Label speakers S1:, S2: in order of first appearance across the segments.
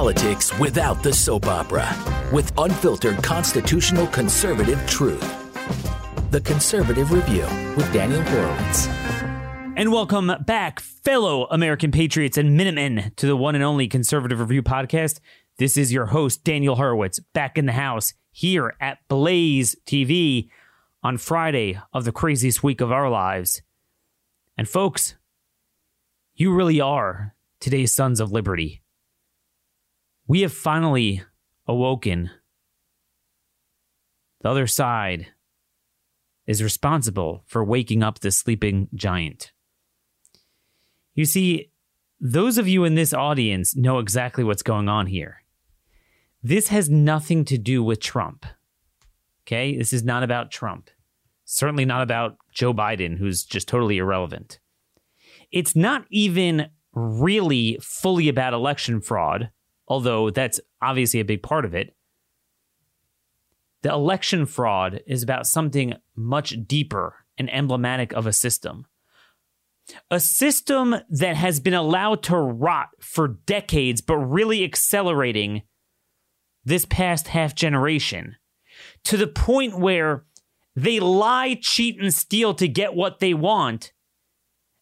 S1: politics without the soap opera with unfiltered constitutional conservative truth. The Conservative Review with Daniel Horowitz.
S2: And welcome back, fellow American patriots and Minutemen, to the one and only Conservative Review podcast. This is your host, Daniel Horowitz, back in the house here at Blaze TV on Friday of the craziest week of our lives. And folks, you really are today's sons of liberty. We have finally awoken. The other side is responsible for waking up the sleeping giant. You see, those of you in this audience know exactly what's going on here. This has nothing to do with Trump. Okay? This is not about Trump. Certainly not about Joe Biden, who's just totally irrelevant. It's not even really fully about election fraud, although that's obviously a big part of it. The election fraud is about something much deeper and emblematic of a system. A system that has been allowed to rot for decades, but really accelerating this past half generation to the point where they lie, cheat, and steal to get what they want.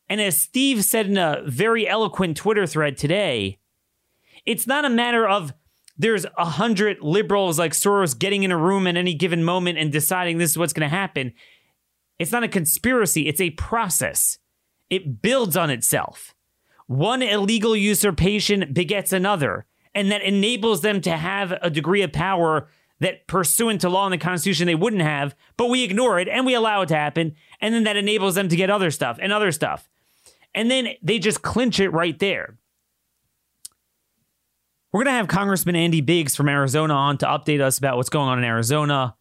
S2: And as Steve said in a very eloquent Twitter thread today, it's not a matter of there's a hundred liberals like Soros getting in a room at any given moment and deciding this is what's going to happen. It's not a conspiracy, it's a process. It builds on itself. One illegal usurpation begets another, and that enables them to have a degree of power that, pursuant to law and the Constitution, they wouldn't have, but we ignore it and we allow it to happen. And then that enables them to get other stuff and other stuff. And then they just clinch it right there. We're going to have Congressman Andy Biggs from Arizona on to update us about what's going on in Arizona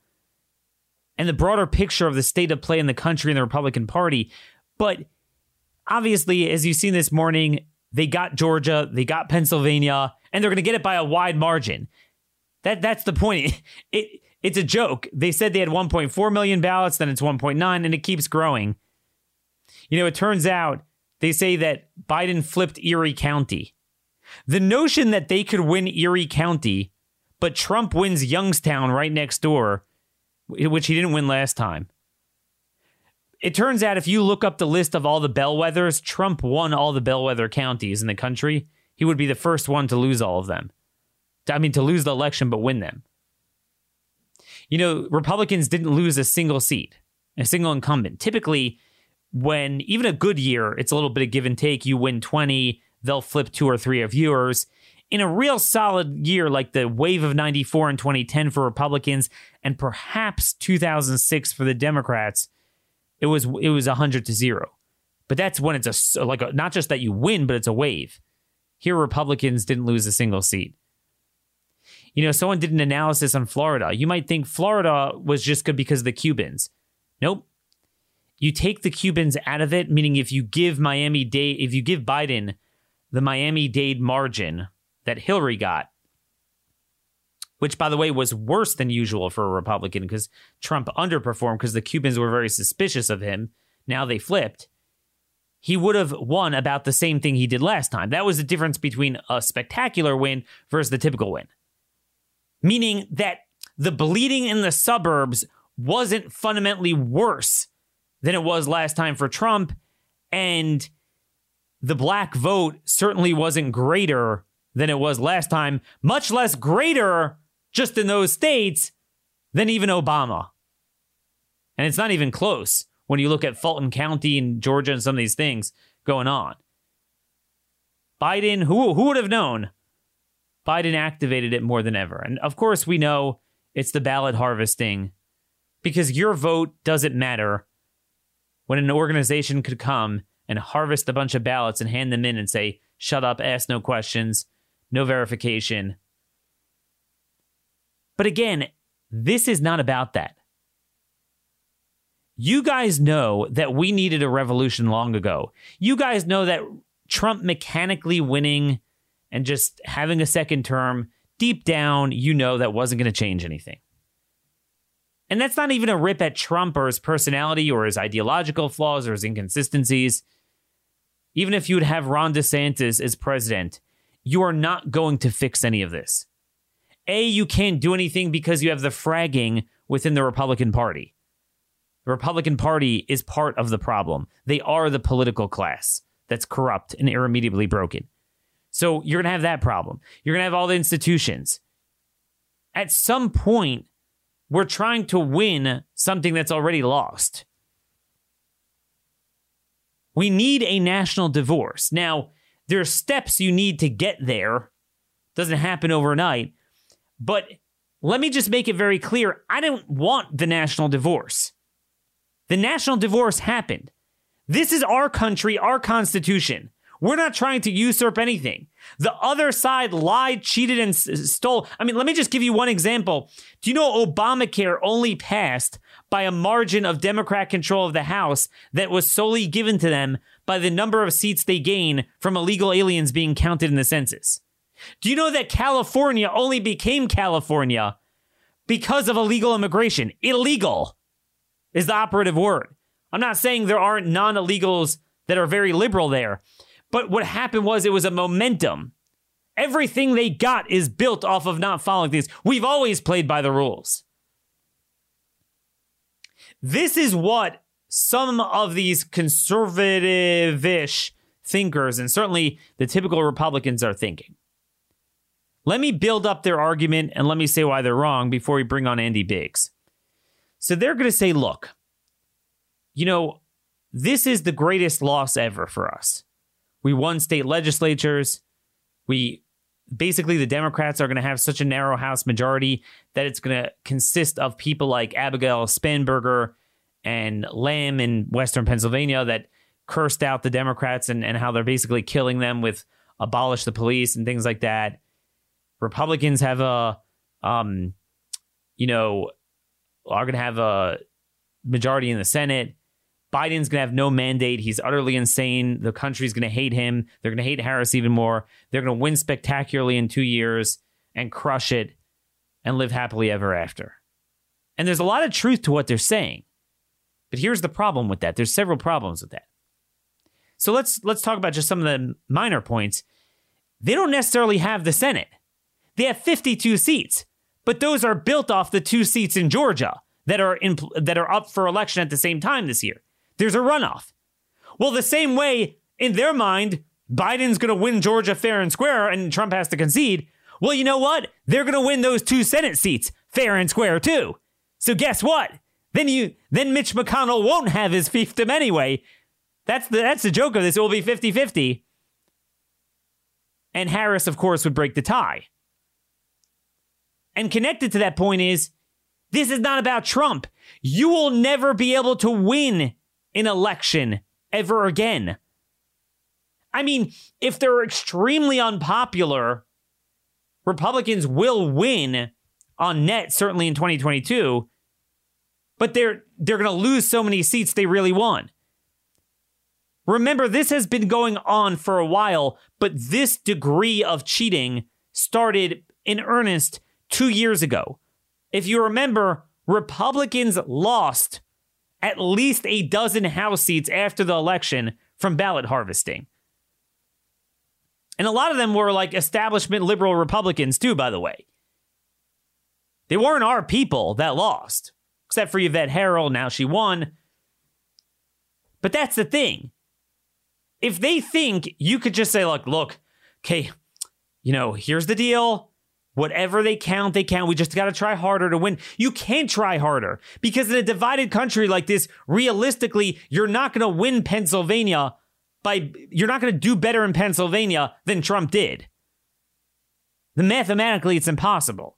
S2: and the broader picture of the state of play in the country and the Republican Party. But obviously, as you've seen this morning, they got Georgia, they got Pennsylvania, and they're going to get it by a wide margin. That that's the point. It, it it's a joke. They said they had 1.4 million ballots, then it's 1.9, and it keeps growing. You know, it turns out they say that Biden flipped Erie County. The notion that they could win Erie County, but Trump wins Youngstown right next door, which he didn't win last time. It turns out if you look up the list of all the bellwethers, Trump won all the bellwether counties in the country. He would be the first one to lose all of them. I mean, to lose the election, but win them. You know, Republicans didn't lose a single seat, a single incumbent. Typically, when even a good year, it's a little bit of give and take. You win 20, they'll flip two or three of yours. In a real solid year like the wave of 94 and 2010 for Republicans and perhaps 2006 for the Democrats, it was it was 100 to 0. But that's when it's a like a, not just that you win, but it's a wave. Here Republicans didn't lose a single seat. You know, someone did an analysis on Florida. You might think Florida was just good because of the Cubans. Nope. You take the Cubans out of it, meaning if you give Miami Dade, if you give Biden the Miami Dade margin that Hillary got, which by the way was worse than usual for a Republican because Trump underperformed because the Cubans were very suspicious of him. Now they flipped. He would have won about the same thing he did last time. That was the difference between a spectacular win versus the typical win. Meaning that the bleeding in the suburbs wasn't fundamentally worse than it was last time for Trump. And the black vote certainly wasn't greater than it was last time, much less greater just in those states than even Obama. And it's not even close when you look at Fulton County and Georgia and some of these things going on. Biden, who, who would have known? Biden activated it more than ever. And of course, we know it's the ballot harvesting because your vote doesn't matter when an organization could come and harvest a bunch of ballots and hand them in and say, shut up, ask no questions, no verification. But again, this is not about that. You guys know that we needed a revolution long ago. You guys know that Trump mechanically winning and just having a second term, deep down, you know that wasn't going to change anything. And that's not even a rip at Trump or his personality or his ideological flaws or his inconsistencies. Even if you would have Ron DeSantis as president, you are not going to fix any of this. A, you can't do anything because you have the fragging within the Republican Party. The Republican Party is part of the problem. They are the political class that's corrupt and irremediably broken. So you're going to have that problem. You're going to have all the institutions. At some point, we're trying to win something that's already lost. We need a national divorce. Now, there are steps you need to get there. Doesn't happen overnight. But let me just make it very clear I don't want the national divorce. The national divorce happened. This is our country, our constitution. We're not trying to usurp anything. The other side lied, cheated, and stole. I mean, let me just give you one example. Do you know Obamacare only passed by a margin of Democrat control of the House that was solely given to them by the number of seats they gain from illegal aliens being counted in the census? Do you know that California only became California because of illegal immigration? Illegal is the operative word. I'm not saying there aren't non illegals that are very liberal there, but what happened was it was a momentum. Everything they got is built off of not following things. We've always played by the rules. This is what some of these conservative ish thinkers, and certainly the typical Republicans, are thinking. Let me build up their argument and let me say why they're wrong before we bring on Andy Biggs. So they're going to say, look, you know, this is the greatest loss ever for us. We won state legislatures. We basically, the Democrats are going to have such a narrow House majority that it's going to consist of people like Abigail Spanberger and Lamb in Western Pennsylvania that cursed out the Democrats and, and how they're basically killing them with abolish the police and things like that. Republicans have a, um, you know, are going to have a majority in the Senate. Biden's going to have no mandate. He's utterly insane. The country's going to hate him. They're going to hate Harris even more. They're going to win spectacularly in two years and crush it and live happily ever after. And there's a lot of truth to what they're saying. But here's the problem with that. There's several problems with that. So let's let's talk about just some of the minor points. They don't necessarily have the Senate. They have 52 seats, but those are built off the two seats in Georgia that are in, that are up for election at the same time this year. There's a runoff. Well, the same way in their mind, Biden's going to win Georgia fair and square, and Trump has to concede. Well, you know what? They're going to win those two Senate seats fair and square too. So guess what? Then you then Mitch McConnell won't have his fiefdom anyway. That's the that's the joke of this. It will be 50-50. And Harris, of course, would break the tie. And connected to that point is this is not about Trump. You will never be able to win an election ever again. I mean, if they're extremely unpopular, Republicans will win on net, certainly in 2022, but they're they're gonna lose so many seats they really won. Remember, this has been going on for a while, but this degree of cheating started in earnest two years ago. If you remember, Republicans lost at least a dozen House seats after the election from ballot harvesting. And a lot of them were like establishment liberal Republicans, too, by the way. They weren't our people that lost, except for Yvette Herrell. Now she won. But that's the thing. If they think you could just say, look, look, okay, you know, here's the deal. Whatever they count, they count. We just got to try harder to win. You can't try harder because in a divided country like this, realistically, you're not going to win Pennsylvania by, you're not going to do better in Pennsylvania than Trump did. The mathematically, it's impossible.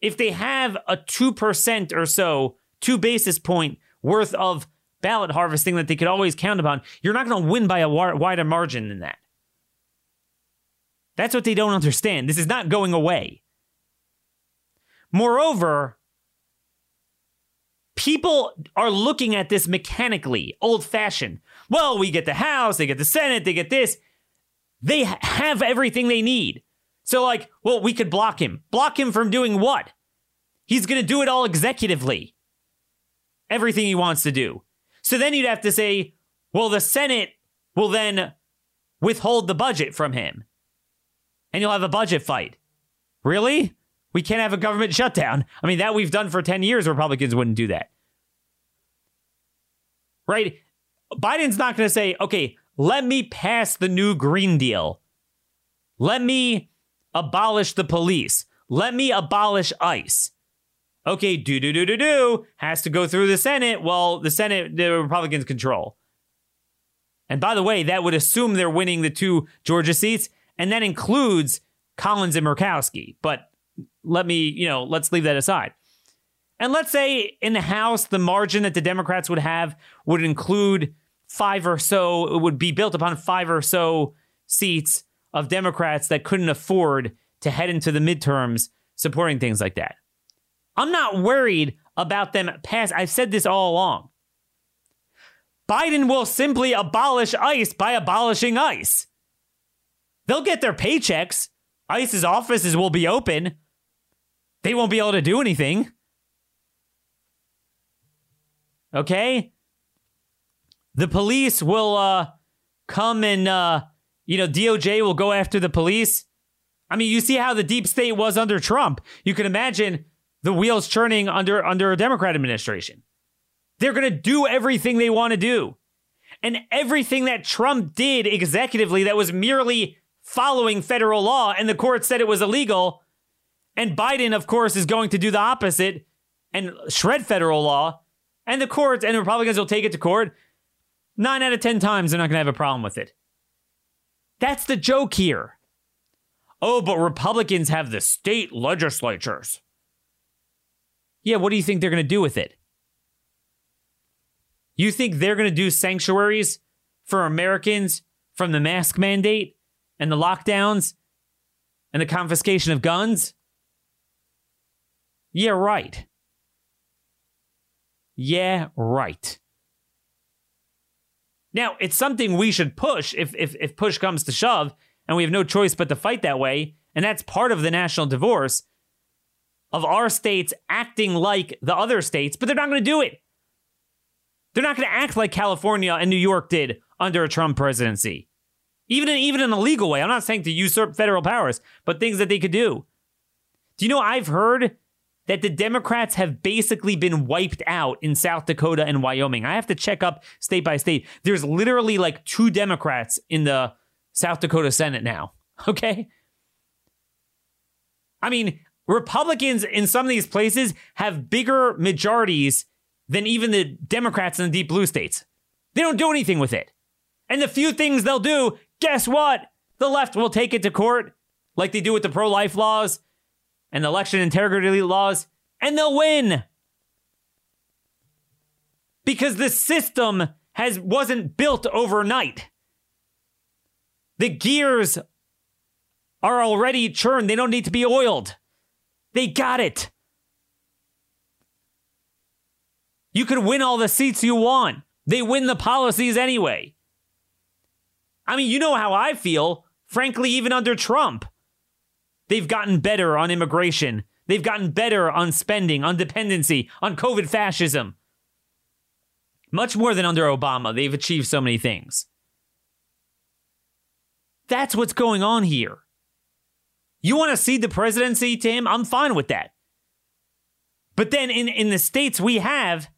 S2: If they have a 2% or so, two basis point worth of ballot harvesting that they could always count upon, you're not going to win by a wider margin than that. That's what they don't understand. This is not going away. Moreover, people are looking at this mechanically, old fashioned. Well, we get the House, they get the Senate, they get this. They have everything they need. So, like, well, we could block him. Block him from doing what? He's going to do it all executively. Everything he wants to do. So then you'd have to say, well, the Senate will then withhold the budget from him. And you'll have a budget fight. Really? We can't have a government shutdown. I mean, that we've done for 10 years. Republicans wouldn't do that. Right? Biden's not going to say, okay, let me pass the new Green Deal. Let me abolish the police. Let me abolish ICE. Okay, do, do, do, do, do. Has to go through the Senate. Well, the Senate, the Republicans control. And by the way, that would assume they're winning the two Georgia seats, and that includes Collins and Murkowski. But let me, you know, let's leave that aside. And let's say in the House, the margin that the Democrats would have would include five or so, it would be built upon five or so seats of Democrats that couldn't afford to head into the midterms supporting things like that. I'm not worried about them pass. I've said this all along. Biden will simply abolish ICE by abolishing ICE. They'll get their paychecks. ICE's offices will be open. They won't be able to do anything. Okay? The police will uh, come and, uh, you know, DOJ will go after the police. I mean, you see how the deep state was under Trump. You can imagine the wheels churning under under a Democrat administration. They're going to do everything they want to do. And everything that Trump did executively that was merely following federal law and the court said it was illegal. And Biden, of course, is going to do the opposite and shred federal law. And the courts and the Republicans will take it to court. Nine out of 10 times, they're not going to have a problem with it. That's the joke here. Oh, but Republicans have the state legislatures. Yeah, what do you think they're going to do with it? You think they're going to do sanctuaries for Americans from the mask mandate and the lockdowns and the confiscation of guns? Yeah, right. Yeah, right. Now, it's something we should push if, if, if push comes to shove, and we have no choice but to fight that way. And that's part of the national divorce of our states acting like the other states, but they're not going to do it. They're not going to act like California and New York did under a Trump presidency. Even in, even in a legal way. I'm not saying to usurp federal powers, but things that they could do. Do you know I've heard that the Democrats have basically been wiped out in South Dakota and Wyoming. I have to check up state by state. There's literally like two Democrats in the South Dakota Senate now. Okay? I mean, Republicans in some of these places have bigger majorities than even the Democrats in the deep blue states. They don't do anything with it. And the few things they'll do, guess what? The left will take it to court, like they do with the pro life laws and the election integrity laws, and they'll win. Because the system has wasn't built overnight. The gears are already churned. They don't need to be oiled. They got it. You could win all the seats you want. They win the policies anyway. I mean, you know how I feel. Frankly, even under Trump, they've gotten better on immigration. They've gotten better on spending, on dependency, on COVID fascism. Much more than under Obama. They've achieved so many things. That's what's going on here. You want to cede the presidency to him? I'm fine with that. But then in, in the states we have,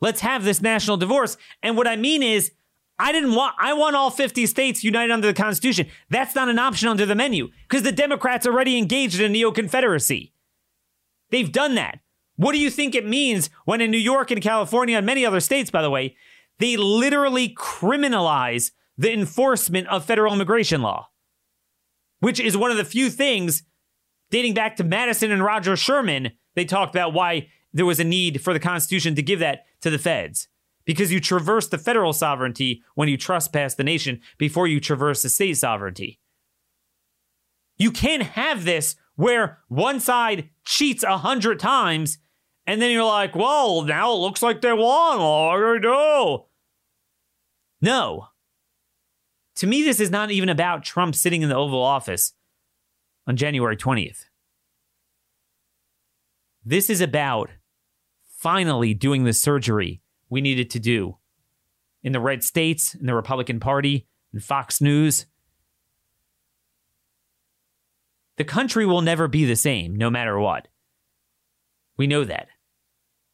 S2: Let's have this national divorce. And what I mean is, I didn't want, I want all 50 states united under the Constitution. That's not an option under the menu because the Democrats already engaged in a neo Confederacy. They've done that. What do you think it means when in New York and California and many other states, by the way, they literally criminalize the enforcement of federal immigration law, which is one of the few things dating back to Madison and Roger Sherman. They talked about why there was a need for the Constitution to give that to the feds because you traverse the federal sovereignty when you trespass the nation before you traverse the state sovereignty. You can't have this where one side cheats a hundred times and then you're like, well, now it looks like they won. I do. No. To me, this is not even about Trump sitting in the Oval Office on January 20th. This is about finally doing the surgery we needed to do in the red states, in the Republican Party, in Fox News. The country will never be the same, no matter what. We know that.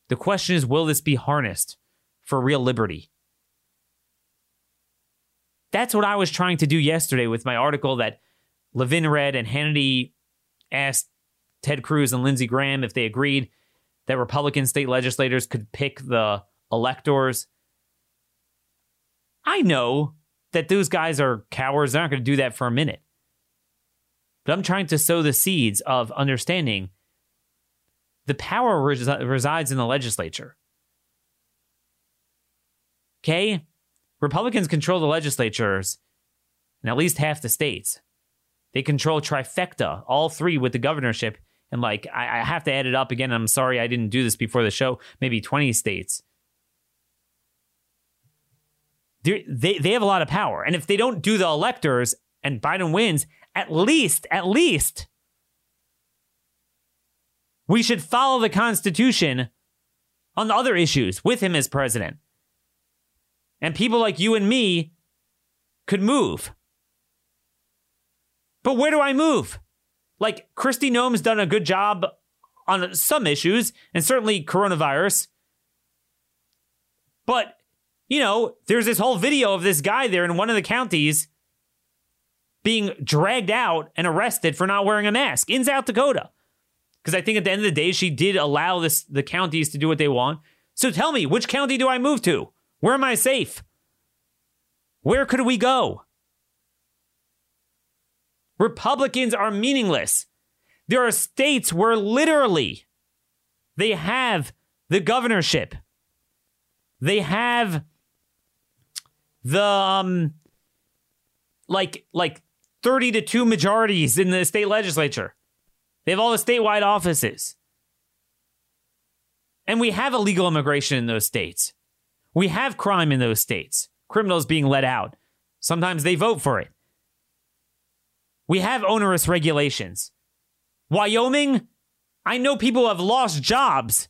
S2: The question is will this be harnessed for real liberty? That's what I was trying to do yesterday with my article that Levin read and Hannity asked Ted Cruz and Lindsey Graham if they agreed that Republican state legislators could pick the electors. I know that those guys are cowards. They're not going to do that for a minute. But I'm trying to sow the seeds of understanding the power res- resides in the legislature. Okay? Republicans control the legislatures in at least half the states. They control trifecta, all three with the governorship. And like, I, I have to add it up again. I'm sorry I didn't do this before the show. Maybe 20 states. They they have a lot of power. And if they don't do the electors and Biden wins, at least, at least, we should follow the Constitution on the other issues with him as president. And people like you and me could move. But where do I move? Like, Kristi Noem's done a good job on some issues, and certainly coronavirus. But, you know, there's this whole video of this guy there in one of the counties being dragged out and arrested for not wearing a mask in South Dakota. Because I think at the end of the day, she did allow this the counties to do what they want. So tell me, which county do I move to? Where am I safe? Where could we go? Republicans are meaningless. There are states where literally they have the governorship. They have the um like like 30 to 2 majorities in the state legislature. They have all the statewide offices. And we have illegal immigration in those states. We have crime in those states, criminals being let out. Sometimes they vote for it. We have onerous regulations. Wyoming, I know people have lost jobs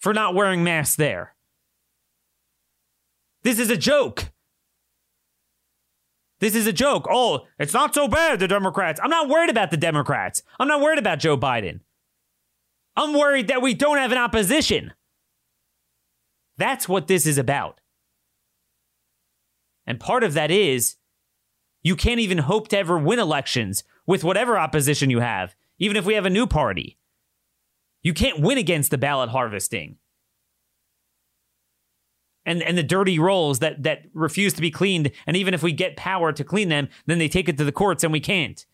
S2: for not wearing masks there. This is a joke. This is a joke. Oh, it's not so bad, the Democrats. I'm not worried about the Democrats. I'm not worried about Joe Biden. I'm worried that we don't have an opposition. That's what this is about. And part of that is you can't even hope to ever win elections with whatever opposition you have, even if we have a new party. You can't win against the ballot harvesting and and the dirty rolls that that refuse to be cleaned. And even if we get power to clean them then they take it to the courts and we can't.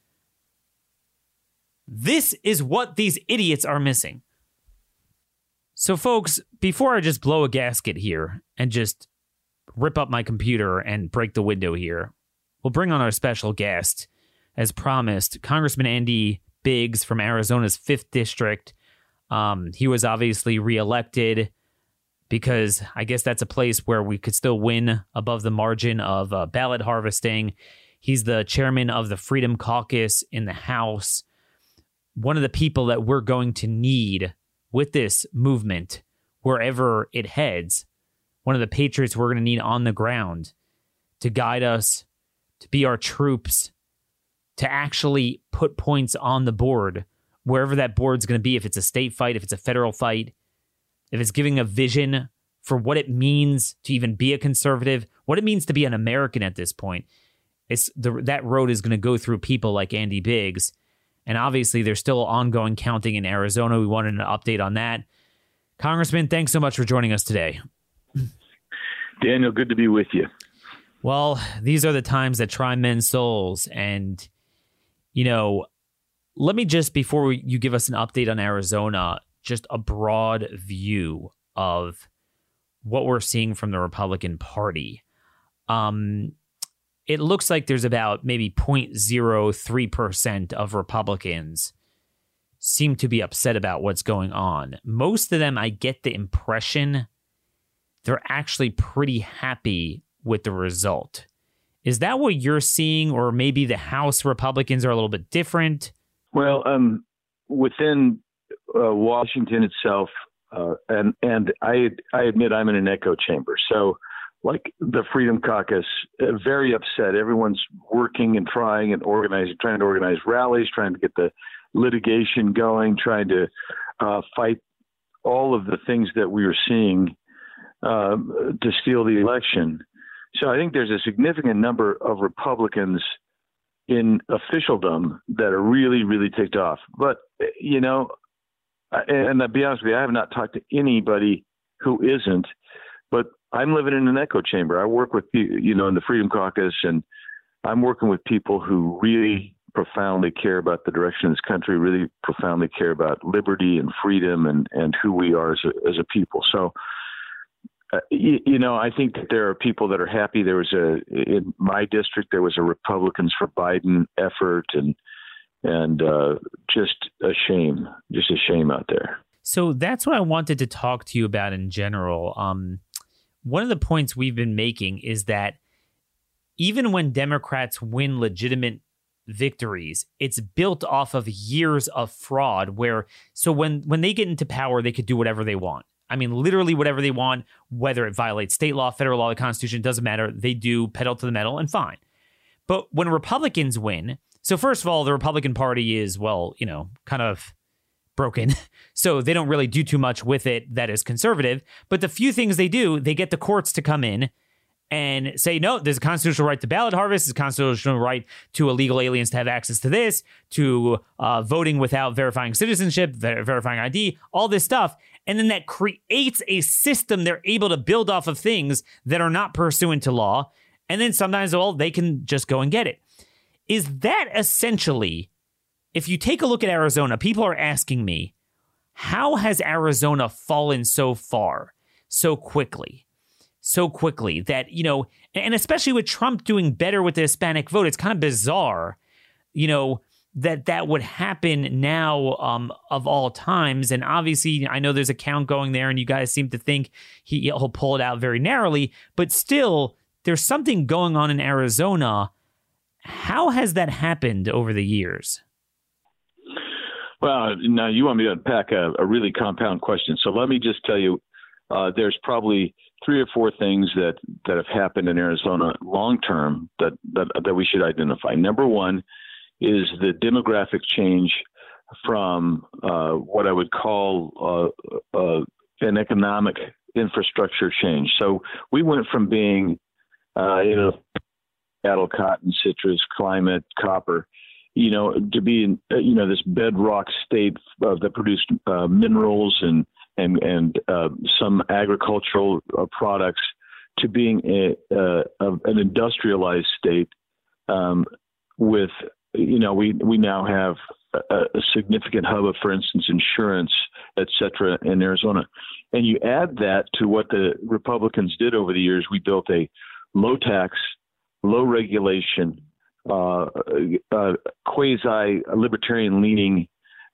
S2: This is what these idiots are missing. So folks before i just blow a gasket here and just rip up my computer and break the window here we'll bring on our special guest. As promised congressman andy biggs from arizona's 5th district. Um, he was obviously reelected because I guess that's a place where we could still win above the margin of uh, ballot harvesting. He's the chairman of the Freedom Caucus in the House. One of the people that we're going to need with this movement, wherever it heads, one of the patriots we're going to need on the ground to guide us, to be our troops, to actually put points on the board, wherever that board's going to be, if it's a state fight, if it's a federal fight if it's giving a vision for what it means to even be a conservative, what it means to be an American at this point, it's the, that road is going to go through people like Andy Biggs. And obviously, there's still ongoing counting in Arizona. We wanted an update on that. Congressman, thanks so much for joining us today.
S3: Daniel, good to be with you.
S2: Well, these are the times that try men's souls. And, you know, let me just, before you give us an update on Arizona, just a broad view of what we're seeing from the Republican Party. Um, it looks like there's about maybe 0.03% of Republicans seem to be upset about what's going on. Most of them, I get the impression they're actually pretty happy with the result. Is that what you're seeing, or maybe the House Republicans are a little bit different?
S3: Well, um, within uh, Washington itself, uh, and and I I admit I'm in an echo chamber. So like the Freedom Caucus, uh, very upset. Everyone's working and trying and organizing, trying to organize rallies, trying to get the litigation going, trying to uh, fight all of the things that we are seeing uh, to steal the election. So I think there's a significant number of Republicans in officialdom that are really, really ticked off. But, you know, and to be honest with you, I have not talked to anybody who isn't, but I'm living in an echo chamber. I work with, you know, in the Freedom Caucus, and I'm working with people who really profoundly care about the direction of this country, really profoundly care about liberty and freedom and, and who we are as a, as a people. So, uh, you, you, know, I think that there are people that are happy. There was a in my district there was a Republicans for Biden effort, and and uh, just a shame, just a shame out there.
S2: So that's what I wanted to talk to you about in general. Um, one of the points we've been making is that even when Democrats win legitimate victories, it's built off of years of fraud. Where so when when they get into power, they could do whatever they want I mean, literally whatever they want, whether it violates state law, federal law, the Constitution, doesn't matter. They do pedal to the metal and fine. But when Republicans win, so first of all, the Republican Party is, well, you know, kind of broken. So they don't really do too much with it that is conservative. But the few things they do, they get the courts to come in and say, no, there's a constitutional right to ballot harvest, there's a constitutional right to illegal aliens to have access to this, to uh, voting without verifying citizenship, ver- verifying ID, all this stuff. And then that creates a system they're able to build off of things that are not pursuant to law. And then sometimes, well, they can just go and get it. Is that essentially, if you take a look at Arizona, people are asking me, how has Arizona fallen so far so quickly? so quickly that, you know, and especially with Trump doing better with the Hispanic vote, it's kind of bizarre, you know, that that would happen now um, of all times. And obviously, I know there's a count going there, and you guys seem to think he, he'll pull it out very narrowly, but still, there's something going on in Arizona. How has that happened over the years?
S3: Well, now you want me to unpack a, a really compound question. So let me just tell you uh, there's probably three or four things that, that have happened in Arizona long term that, that, that we should identify. Number one is the demographic change from uh, what I would call uh, uh, an economic infrastructure change. So we went from being, uh, you know, cattle, cotton, citrus, climate, copper, you know, to be in you know, this bedrock state that produced minerals and and and uh, some agricultural uh, products to being a, uh, an industrialized state um, with you know we we now have a, a, significant hub of for instance insurance et cetera in Arizona. And you add that to what the Republicans did over the years we built a low tax low regulation uh, uh, quasi libertarian leaning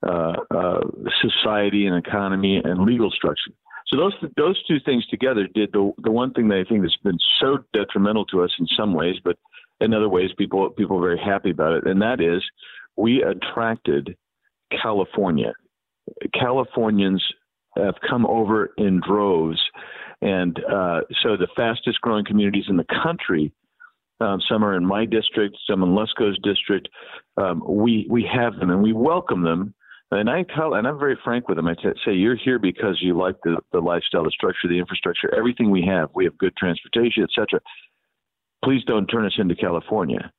S3: uh, uh, society and economy and legal structure. So those those two things together did the the one thing that I think has been so detrimental to us in some ways, but in other ways people people are very happy about it, and that is we attracted California. Californians have come over in droves, and uh, so the fastest growing communities in the country. Um, some are in my district, some in Lesko's district. Um, we we have them, and we welcome them and I tell, and I'm very frank with them. I t- say, you're here because you like the, the lifestyle, the structure, the infrastructure, everything we have. We have good transportation, etc. Please don't turn us into California.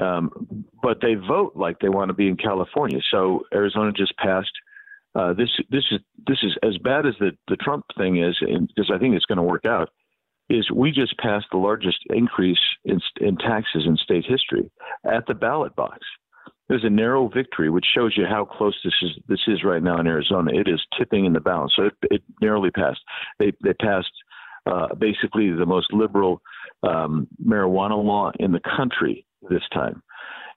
S3: Um, but they vote like they want to be in California. So Arizona just passed. Uh, this this is this is as bad as the the Trump thing is, because I think it's going to work out. Is we just passed the largest increase in, in taxes in state history at the ballot box. Was a narrow victory, which shows you how close this is. This is right now in Arizona. It is tipping in the balance. So it, it narrowly passed. They they passed uh, basically the most liberal um, marijuana law in the country this time,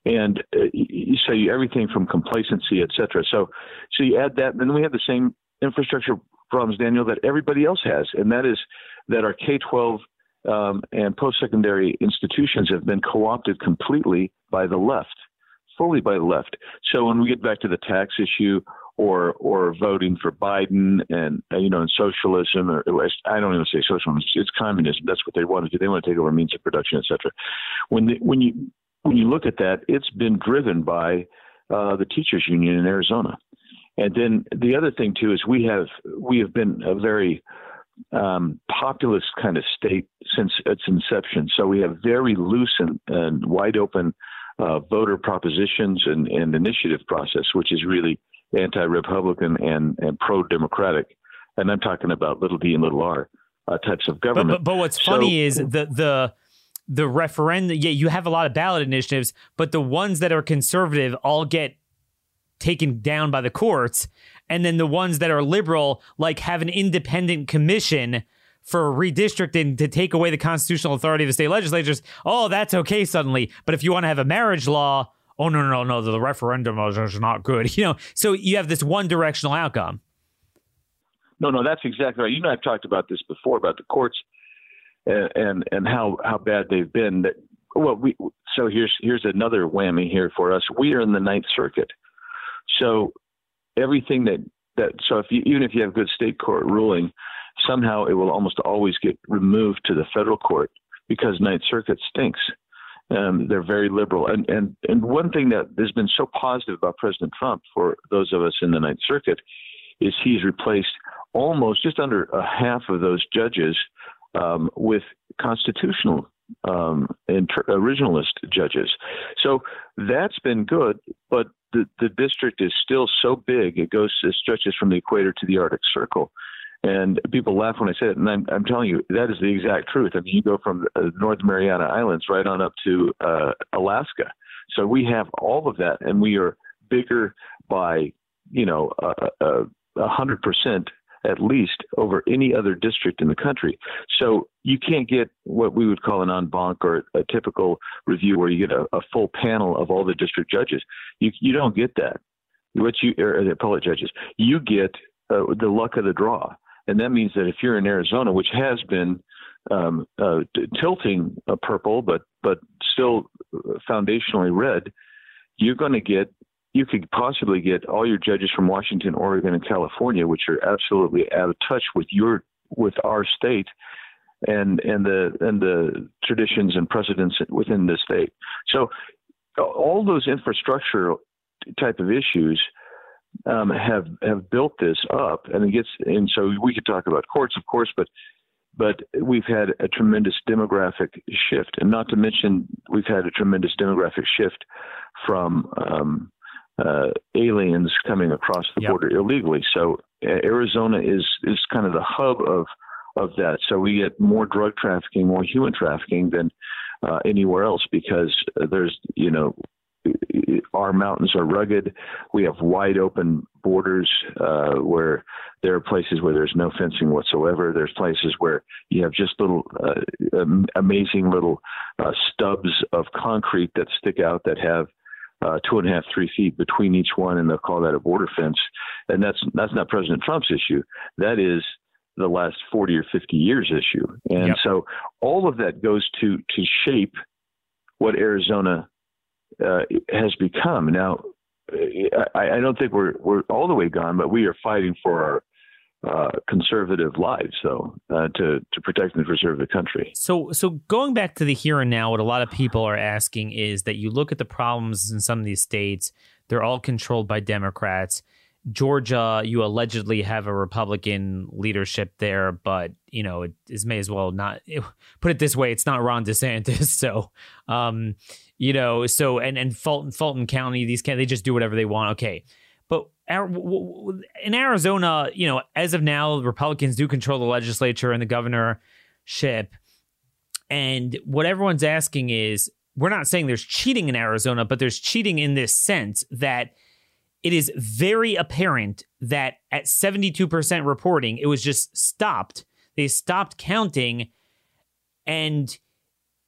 S3: and uh, you say everything from complacency, et cetera. So so you add that, and then we have the same infrastructure problems, Daniel, that everybody else has, and that is that our K twelve um, and post secondary institutions have been co opted completely by the left fully by the left. So when we get back to the tax issue or or voting for Biden and uh, you know and socialism or I don't even say socialism it's communism that's what they want to do they want to take over means of production etc. When the, when you when you look at that it's been driven by uh, the teachers union in Arizona, and then the other thing too is we have we have been a very um, populist kind of state since its inception. So we have very loose and, and wide open uh, voter propositions and, and initiative process, which is really anti-republican and, and pro-democratic. And I'm talking about little d and little r uh, types of government.
S2: But, but, but what's so, funny is the the the referendum. Yeah, you have a lot of ballot initiatives, but the ones that are conservative all get taken down by the courts, and then the ones that are liberal, like have an independent commission for redistricting to take away the constitutional authority of the state legislatures. Oh, that's okay suddenly. But if you want to have a marriage law oh no no no the referendum is not good you know? So you have this one directional outcome.
S3: No no that's exactly right. You know i've talked about this before about the courts and and, and how how bad they've been. That well we so here's here's another whammy here for us. We are in the ninth circuit. So everything that that so if you even if you have good state court ruling somehow it will almost always get removed to the federal court because ninth circuit stinks um, they're very liberal. And, and, and one thing that has been so positive about President Trump for those of us in the Ninth Circuit is he's replaced almost just under a half of those judges um, with constitutional um, inter- originalist judges. So that's been good, but the, the district is still so big. It goes, it stretches from the equator to the Arctic Circle. And people laugh when I say it, and I'm, I'm telling you that is the exact truth. I mean, you go from uh, North Mariana Islands right on up to uh, Alaska. So we have all of that, and we are bigger by you know a hundred percent at least over any other district in the country. So you can't get what we would call an en banc or a typical review where you get a, a full panel of all the district judges. You you don't get that. What you or the appellate judges, you get uh, the luck of the draw. And that means that if you're in Arizona, which has been um, uh, tilting uh, purple, but but still foundationally red, you're going to get you could possibly get all your judges from Washington, Oregon, and California, which are absolutely out of touch with your with our state and and the and the traditions and precedents within the state. So all those infrastructure type of issues um, have have built this up, and it gets and so we could talk about courts, of course, but but we've had a tremendous demographic shift, and not to mention we've had a tremendous demographic shift from um, uh, aliens coming across the yep. border illegally. So uh, Arizona is is kind of the hub of of that. So we get more drug trafficking, more human trafficking than uh, anywhere else because there's you know our mountains are rugged. We have wide open borders uh, where there are places where there's no fencing whatsoever. There's places where you have just little uh, amazing little uh, stubs of concrete that stick out that have uh, two and a half, three feet between each one, and they'll call that a border fence. And that's that's not President Trump's issue. That is the last 40 or 50 years issue. And yep. so all of that goes to to shape what Arizona uh, has become. Now, I, I, don't think we're we're all the way gone, but we are fighting for our uh, conservative lives, though, uh, to to protect and preserve the country.
S2: So, so going back to the here and now, what a lot of people are asking is that you look at the problems in some of these states; they're all controlled by Democrats. Georgia, you allegedly have a Republican leadership there, but you know it is may as well not put it this way. It's not Ron DeSantis, so um, you know, so and and Fulton Fulton County, these can they just do whatever they want. Okay, in Arizona, you know, as of now, Republicans do control the legislature and the governorship. And what everyone's asking is, we're not saying there's cheating in Arizona, but there's cheating in this sense that it is very apparent that at 72% reporting, it was just stopped. They stopped counting and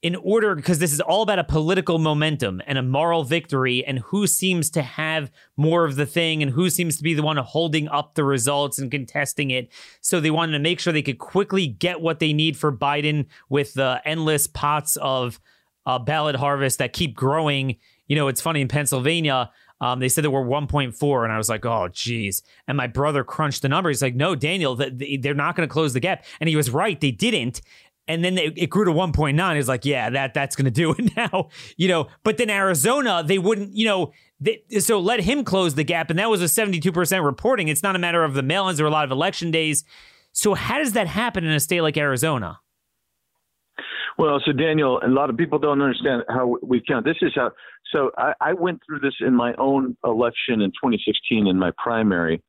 S2: in order because this is all about a political momentum and a moral victory and who seems to have more of the thing and who seems to be the one holding up the results and contesting it so they wanted to make sure they could quickly get what they need for biden with the endless pots of uh, ballot harvest that keep growing you know it's funny in pennsylvania Um, they said there were 1.4, and I was like, oh, geez. And my brother crunched the number. He's like, no, Daniel, they're not going to close the gap. And he was right. They didn't. And then they, it grew to 1.9. He's like, yeah, that that's going to do it now. You know, but then Arizona, they wouldn't, you know, they, so let him close the gap. And that was a 72% reporting. It's not a matter of the mail ins. There were a lot of election days. So how does that happen in a state like Arizona?
S3: Well, so Daniel, a lot of people don't understand how we count. This is how. So I, I went through this in my own election in 2016 in my primary,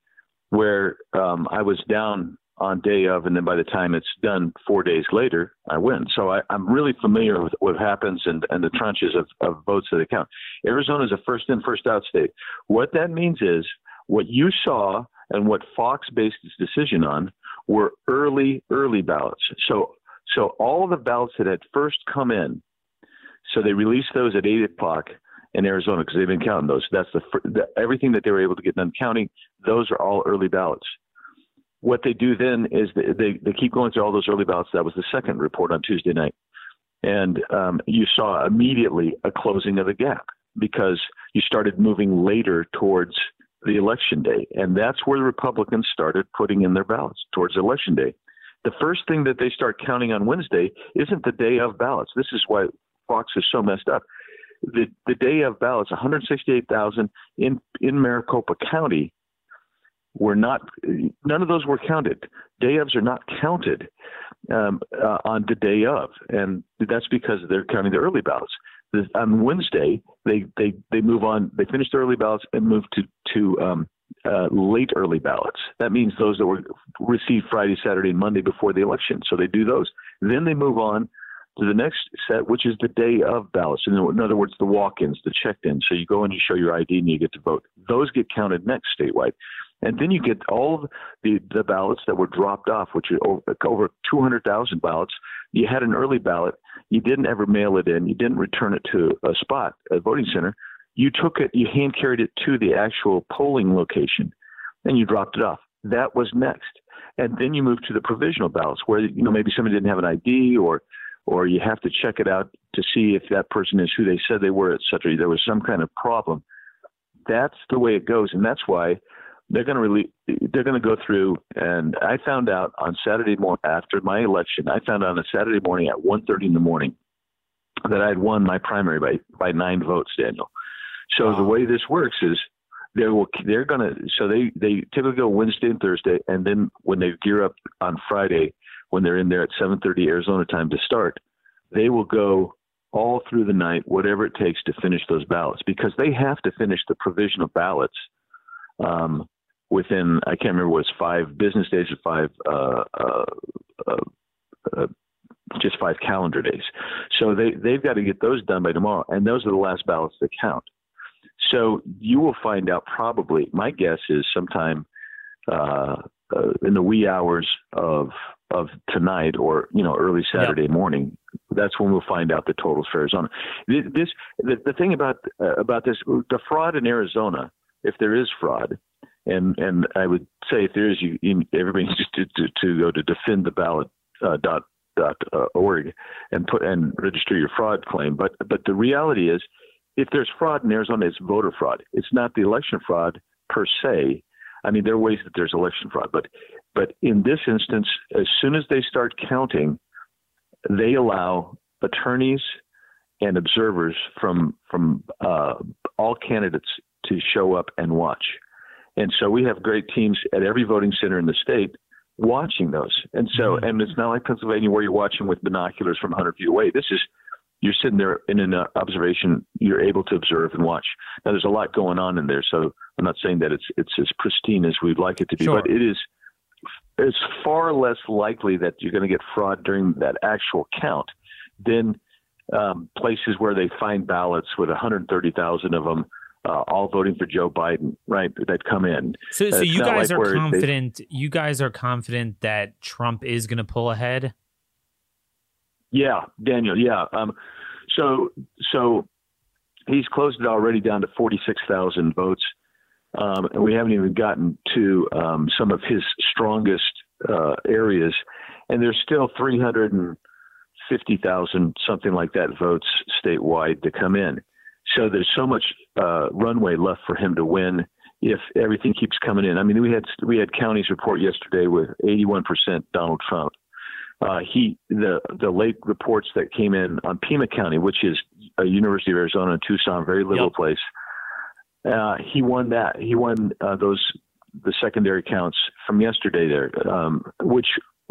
S3: where um, I was down on day of, and then by the time it's done four days later, I win. So I, am really familiar with what happens and, and the tranches of, of votes that count. Arizona is a first in, first out state. What that means is what you saw and what Fox based its decision on were early, early ballots. So so all the ballots that had first come in, so they released those at eight o'clock in Arizona because they've been counting those. That's the, the everything that they were able to get done counting. Those are all early ballots. What they do then is they, they, they keep going through all those early ballots. That was the second report on Tuesday night, and um, you saw immediately a closing of the gap because you started moving later towards the election day, and that's where the Republicans started putting in their ballots towards election day the first thing that they start counting on Wednesday isn't the day of ballots. This is why Fox is so messed up. The the day of ballots, 168,000 in in Maricopa County, were not. None of those were counted. Day ofs are not counted um, uh, on the day of, and that's because they're counting the early ballots. On Wednesday, they they they move on. They finish the early ballots and move to to um, uh, late early ballots. That means those that were received Friday, Saturday, and Monday before the election. So they do those. Then they move on to the next set, which is the day of ballots. In, in other words, the walk-ins, the checked-in. So you go and you show your ID and you get to vote. Those get counted next statewide. And then you get all the, the ballots that were dropped off, which are over, over 200,000 ballots. You had an early ballot. You didn't ever mail it in. You didn't return it to a spot, a voting center you took it, you hand carried it to the actual polling location, and you dropped it off. That was next, and then you move to the provisional ballots, where you know maybe somebody didn't have an ID, or or you have to check it out to see if that person is who they said they were, etc. There was some kind of problem. That's the way it goes, and that's why they're going to really they're going to go through. And I found out on Saturday morning after my election, I found out on a Saturday morning at 1:30 in the morning that I had won my primary by by nine votes, Daniel. So wow. the way this works is they will they're gonna so they they typically go Wednesday and Thursday, and then when they gear up on Friday, when they're in there at 7:30 Arizona time to start, they will go all through the night, whatever it takes to finish those ballots, because they have to finish the provisional ballots um, within I can't remember what it's five business days or five uh, uh, uh, uh just five calendar days. So they they've got to get those done by tomorrow, and those are the last ballots that count. So you will find out probably. My guess is sometime uh, uh, in the wee hours of of tonight, or you know, early Saturday yep. morning. That's when we'll find out the totals for Arizona. This the, the thing about uh, about this the fraud in Arizona, if there is fraud, and and I would say if there is, you, you everybody needs to, to, to go to defend the ballot uh, dot dot uh, org and put and register your fraud claim. But but the reality is if there's fraud in Arizona, it's voter fraud. It's not the election fraud per se. I mean, there are ways that there's election fraud, but but in this instance, as soon as they start counting, they allow attorneys and observers from from uh, all candidates to show up and watch. And so we have great teams at every voting center in the state watching those. And so, mm-hmm. and it's not like Pennsylvania where you're watching with binoculars from 100 feet away. This is you're sitting there in an uh, observation, you're able to observe and watch. Now, there's a lot going on in there, so I'm not saying that it's it's as pristine as we'd like it to be, sure. but it is. It's far less likely that you're going to get fraud during that actual count than um, places where they find ballots with 130,000 of them uh, all voting for Joe Biden, right? That come in.
S2: So, so you guys like are confident. They, you guys are confident that Trump is going to pull ahead.
S3: Yeah, Daniel. Yeah. Um, so so he's closed it already down to forty six thousand votes, um, and we haven't even gotten to um, some of his strongest uh, areas, and there's still three hundred and fifty thousand something like that votes statewide to come in. So there's so much uh, runway left for him to win if everything keeps coming in. I mean, we had we had counties report yesterday with 81% Donald Trump. Uh, he the the late reports that came in on Pima County, which is a University of Arizona in Tucson, very liberal yep. place. Uh, he won that. He won uh, those the secondary counts from yesterday there, um, which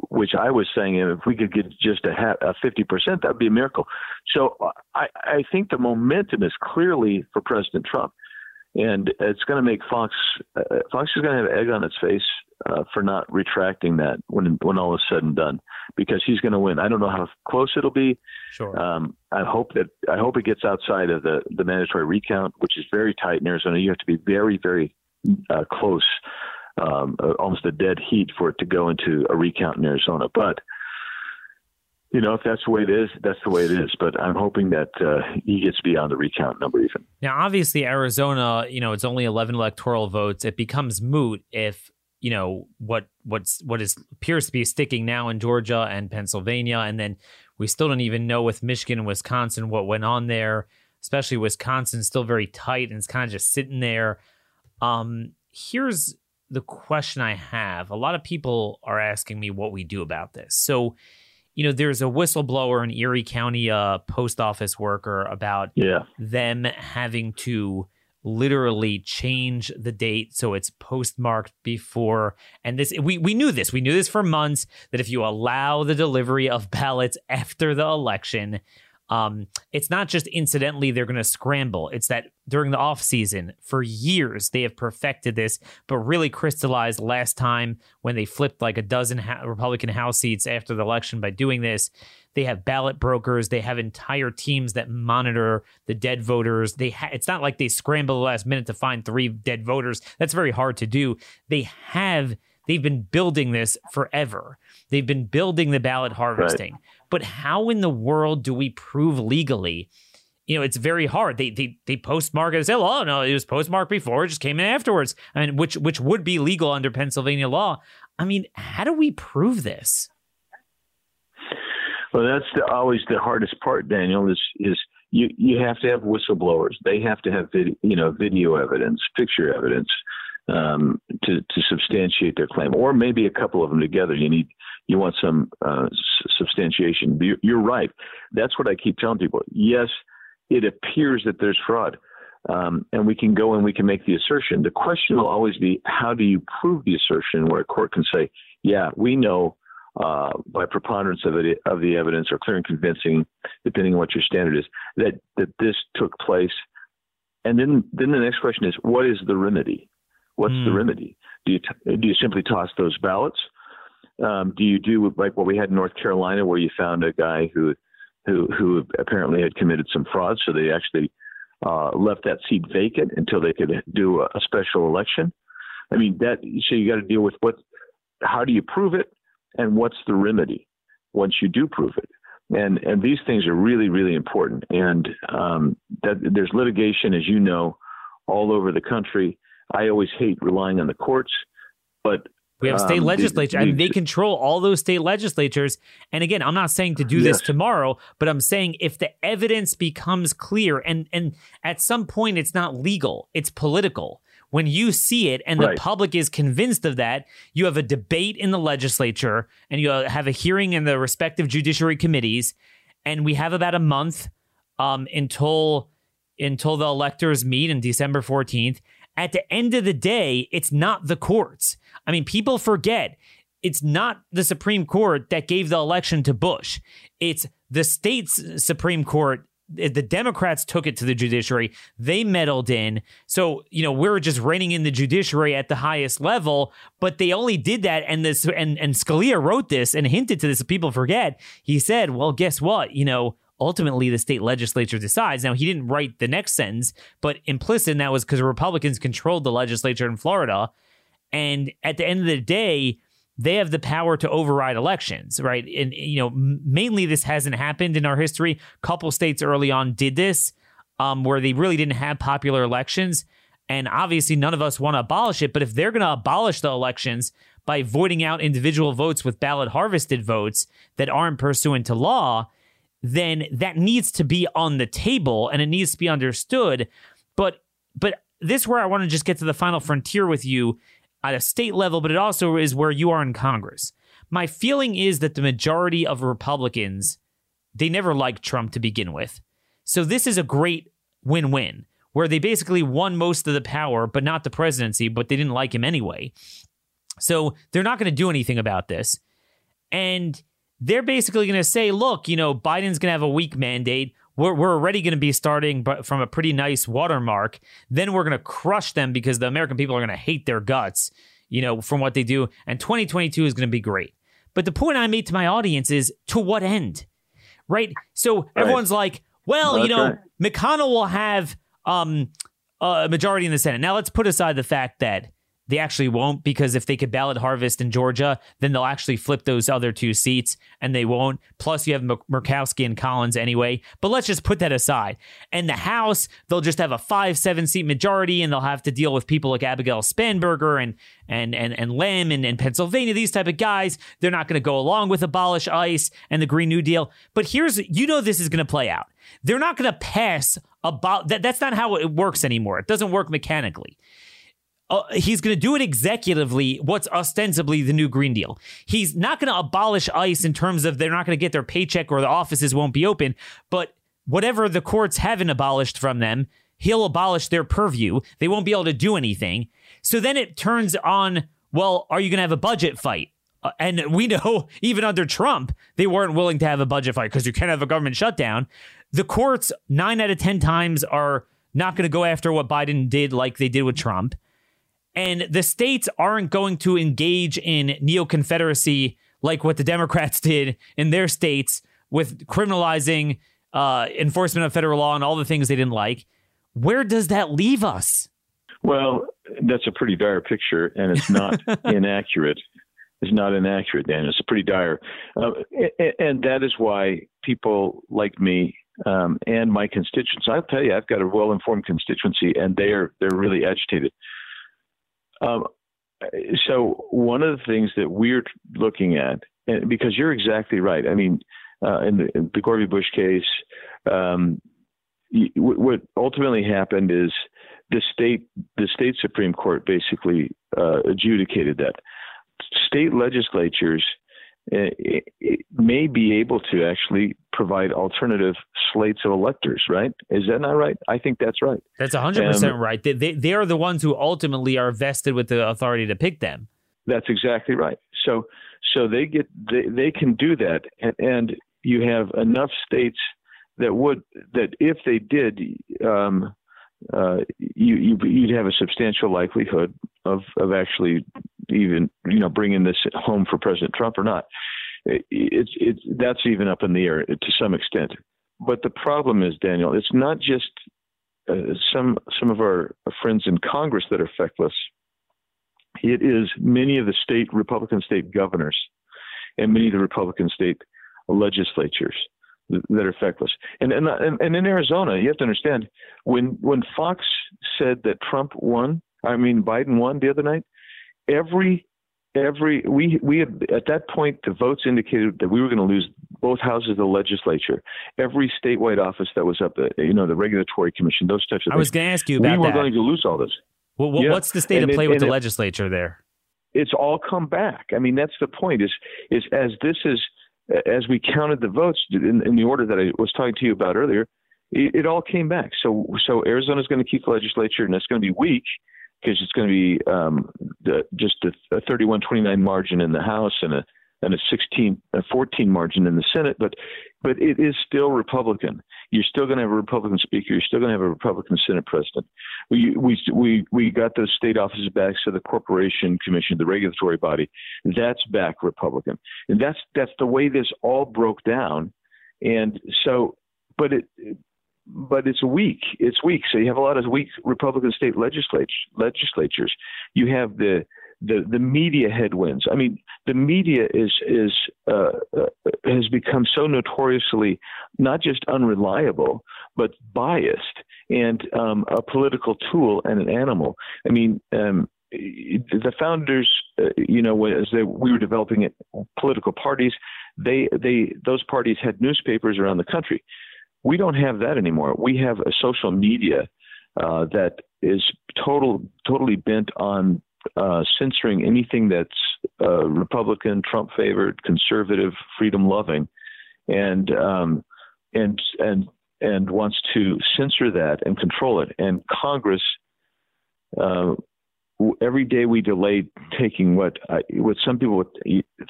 S3: which I was saying if we could get just a fifty percent, that'd be a miracle. So I, I think the momentum is clearly for President Trump, and it's going to make Fox uh, Fox is going to have egg on its face uh, for not retracting that when when all is said and done, because he's going to win. I don't know how close it'll be.
S2: Sure.
S3: Um, I hope that I hope it gets outside of the the mandatory recount, which is very tight in Arizona. You have to be very very uh, close, um, uh, almost a dead heat for it to go into a recount in Arizona. But you know, if that's the way it is, that's the way it is. But I'm hoping that uh, he gets beyond the recount number even.
S2: Now, obviously, Arizona, you know, it's only 11 electoral votes. It becomes moot if you know what what's what is appears to be sticking now in Georgia and Pennsylvania, and then we still don't even know with Michigan and Wisconsin what went on there. Especially Wisconsin, still very tight and it's kind of just sitting there. Um, here's the question I have. A lot of people are asking me what we do about this. So, you know, there's a whistleblower in Erie County, uh, post office worker about
S3: yeah.
S2: them having to literally change the date so it's postmarked before and this we we knew this we knew this for months that if you allow the delivery of ballots after the election um, it's not just incidentally they're going to scramble. It's that during the off season for years they have perfected this, but really crystallized last time when they flipped like a dozen ha- Republican House seats after the election by doing this. They have ballot brokers. They have entire teams that monitor the dead voters. They ha- it's not like they scramble the last minute to find three dead voters. That's very hard to do. They have they've been building this forever. They've been building the ballot harvesting. Right. But how in the world do we prove legally? You know, it's very hard. They they they postmark it say, "Oh no, it was postmarked before, it just came in afterwards." I mean, which which would be legal under Pennsylvania law. I mean, how do we prove this?
S3: Well, that's the, always the hardest part, Daniel. Is is you you have to have whistleblowers. They have to have video, you know video evidence, picture evidence um, to to substantiate their claim, or maybe a couple of them together. You need you want some uh, substantiation. You're right. That's what I keep telling people. Yes, it appears that there's fraud. Um, and we can go and we can make the assertion. The question will always be how do you prove the assertion where a court can say, yeah, we know uh, by preponderance of, it, of the evidence or clear and convincing, depending on what your standard is, that, that this took place. And then, then the next question is, what is the remedy? What's mm. the hmm. remedy? Do you, t- do you simply toss those ballots? Um, do you do like what we had in North Carolina, where you found a guy who who who apparently had committed some fraud, so they actually uh, left that seat vacant until they could do a, a special election? I mean, that so you got to deal with what, how do you prove it, and what's the remedy once you do prove it? And and these things are really really important. And um, that there's litigation, as you know, all over the country. I always hate relying on the courts, but
S2: we have state um, legislature. I mean, they control all those state legislatures. And again, I'm not saying to do this tomorrow, but I'm saying if the evidence becomes clear, and and at some point it's not legal, it's political. When you see it and the public is convinced of that, you have a debate in the legislature and you have a hearing in the respective judiciary committees. And we have about a month um, until until the electors meet in December 14th. At the end of the day, it's not the courts. I mean, people forget it's not the Supreme Court that gave the election to Bush. It's the state's Supreme Court. The Democrats took it to the judiciary. They meddled in. So, you know, we're just reining in the judiciary at the highest level, but they only did that. And this, and, and Scalia wrote this and hinted to this. People forget. He said, well, guess what? You know, ultimately the state legislature decides. Now, he didn't write the next sentence, but implicit in that was because Republicans controlled the legislature in Florida. And at the end of the day, they have the power to override elections, right? And, you know, mainly this hasn't happened in our history. A couple states early on did this um, where they really didn't have popular elections. And obviously, none of us want to abolish it. But if they're going to abolish the elections by voiding out individual votes with ballot harvested votes that aren't pursuant to law, then that needs to be on the table and it needs to be understood. But but this is where I want to just get to the final frontier with you at a state level, but it also is where you are in Congress. My feeling is that the majority of Republicans, they never liked Trump to begin with. So this is a great win-win where they basically won most of the power, but not the presidency, but they didn't like him anyway. So they're not going to do anything about this. And they're basically going to say, look, you know, Biden's going to have a weak mandate. We're, we're already going to be starting but from a pretty nice watermark. Then we're going to crush them because the American people are going to hate their guts, you know, from what they do. And 2022 is going to be great. But the point I made to my audience is to what end? Right? So right. everyone's like, well, you know. McConnell will have um, a majority in the Senate. Now let's put aside the fact that they actually won't because if they could ballot harvest in Georgia, then they'll actually flip those other two seats and they won't. Plus, you have Murkowski and Collins anyway. But let's just put that aside. And the House, they'll just have a five, seven seat majority and they'll have to deal with people like Abigail Spanberger and and and, and Lamb and, and Pennsylvania, these type of guys. They're not going to go along with abolish ICE and the Green New Deal. But here's, you know, this is going to play out. They're not going to pass about that. That's not how it works anymore. It doesn't work mechanically uh, he's going to do it executively, what's ostensibly the new Green Deal. He's not going to abolish ICE in terms of they're not going to get their paycheck or the offices won't be open, but whatever the courts haven't abolished from them, he'll abolish their purview. They won't be able to do anything. So then it turns on, well, are you going to have a budget fight? Uh, and we know even under Trump, they weren't willing to have a budget fight because you can't have a government shutdown. The courts, nine out of 10 times, are not going to go after what Biden did like they did with Trump. And the states aren't going to engage in neo Confederacy like what the Democrats did in their states with criminalizing uh, enforcement of federal law and all the things they didn't like. Where does that leave us?
S3: Well, that's a pretty dire picture, and it's not inaccurate. It's not inaccurate, Dan. It's pretty dire, uh, and that is why people like me um, and my constituents. I'll tell you, I've got a well-informed constituency, and they are they're really agitated. Um, so one of the things that we're looking at, and because you're exactly right. I mean, uh, in, the, in the Bush case, um, what ultimately happened is the state the state supreme court basically uh, adjudicated that state legislatures uh, may be able to actually provide alternative slates of electors, right? Is that not right? I think that's right.
S2: That's 100% um, right. They, they, they are the ones who ultimately are vested with the authority to pick them.
S3: That's exactly right. So so they get they, they can do that and, and you have enough states that would that if they did um, uh, you, you you'd have a substantial likelihood of of actually even you know bringing this home for President Trump or not. It's it's that's even up in the air to some extent. But the problem is, Daniel, it's not just uh, some some of our friends in Congress that are feckless. It is many of the state Republican state governors and many of the Republican state legislatures that are feckless. And, and and in Arizona, you have to understand when when Fox said that Trump won, I mean Biden won the other night, every every we we had, at that point the votes indicated that we were going to lose both houses of the legislature, every statewide office that was up, the you know the regulatory commission, those types of. Things. I
S2: things. was going to ask you about
S3: we
S2: that.
S3: We were going to lose all this.
S2: Well, yeah. what's the state and of play it, with the it, legislature there?
S3: It's all come back. I mean, that's the point. Is is as this is as we counted the votes in, in the order that I was talking to you about earlier, it, it all came back. So so Arizona is going to keep the legislature, and it's going to be weak because it's going to be um, the, just a, a 31-29 margin in the House and a and a 16 a 14 margin in the Senate, but but it is still Republican. You're still going to have a Republican speaker. You're still going to have a Republican Senate president. We we we we got those state offices back, so the Corporation Commission, the regulatory body, that's back Republican, and that's that's the way this all broke down. And so, but it but it's weak. It's weak. So you have a lot of weak Republican state legislatures. Legislatures. You have the the the media headwinds. I mean, the media is is uh, uh, has become so notoriously not just unreliable, but biased and um, a political tool and an animal. I mean. Um, the founders, uh, you know, as they, we were developing it, political parties, they they those parties had newspapers around the country. We don't have that anymore. We have a social media uh, that is total totally bent on uh, censoring anything that's uh, Republican, Trump favored, conservative, freedom loving, and um, and and and wants to censor that and control it. And Congress, uh, every day we delayed taking what I, what some people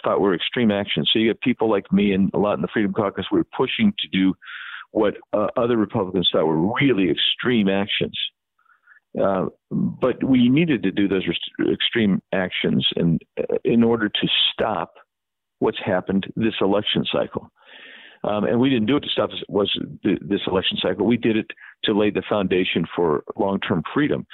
S3: thought were extreme action. So you get people like me and a lot in the Freedom Caucus. We are pushing to do what uh, other Republicans thought were really extreme actions. Uh, but we needed to do those rest- extreme actions in, uh, in order to stop what's happened this election cycle. Um, and we didn't do it to stop was this election cycle. We did it to lay the foundation for long-term freedom.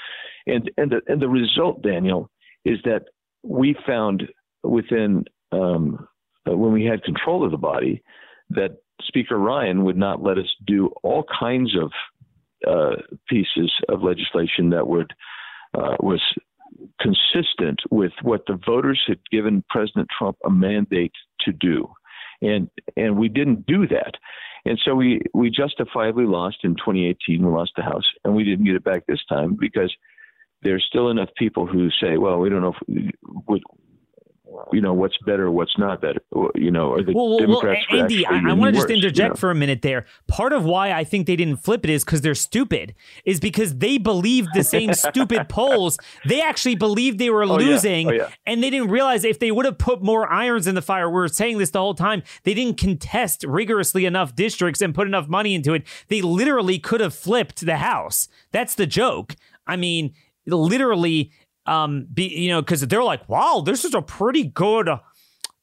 S3: And and the, and the result, Daniel, is that we found within um, uh, when we had control of the body that Speaker Ryan would not let us do all kinds of uh, pieces of legislation that would uh, was consistent with what the voters had given President Trump a mandate to do, and and we didn't do that, and so we we justifiably lost in 2018. We lost the House, and we didn't get it back this time because there's still enough people who say, well, we don't know if, you know what's better, what's not better. You know, or the well, Democrats.
S2: Well, Andy, I, I want to just interject
S3: you know?
S2: for a minute there. Part of why I think they didn't flip it is because they're stupid. Is because they believed the same stupid polls. They actually believed they were
S3: oh,
S2: losing,
S3: yeah. Oh, yeah.
S2: and they didn't realize if they would have put more irons in the fire. We are saying this the whole time. They didn't contest rigorously enough districts and put enough money into it. They literally could have flipped the House. That's the joke. I mean, literally um, be you know, because they're like, wow, this is a pretty good,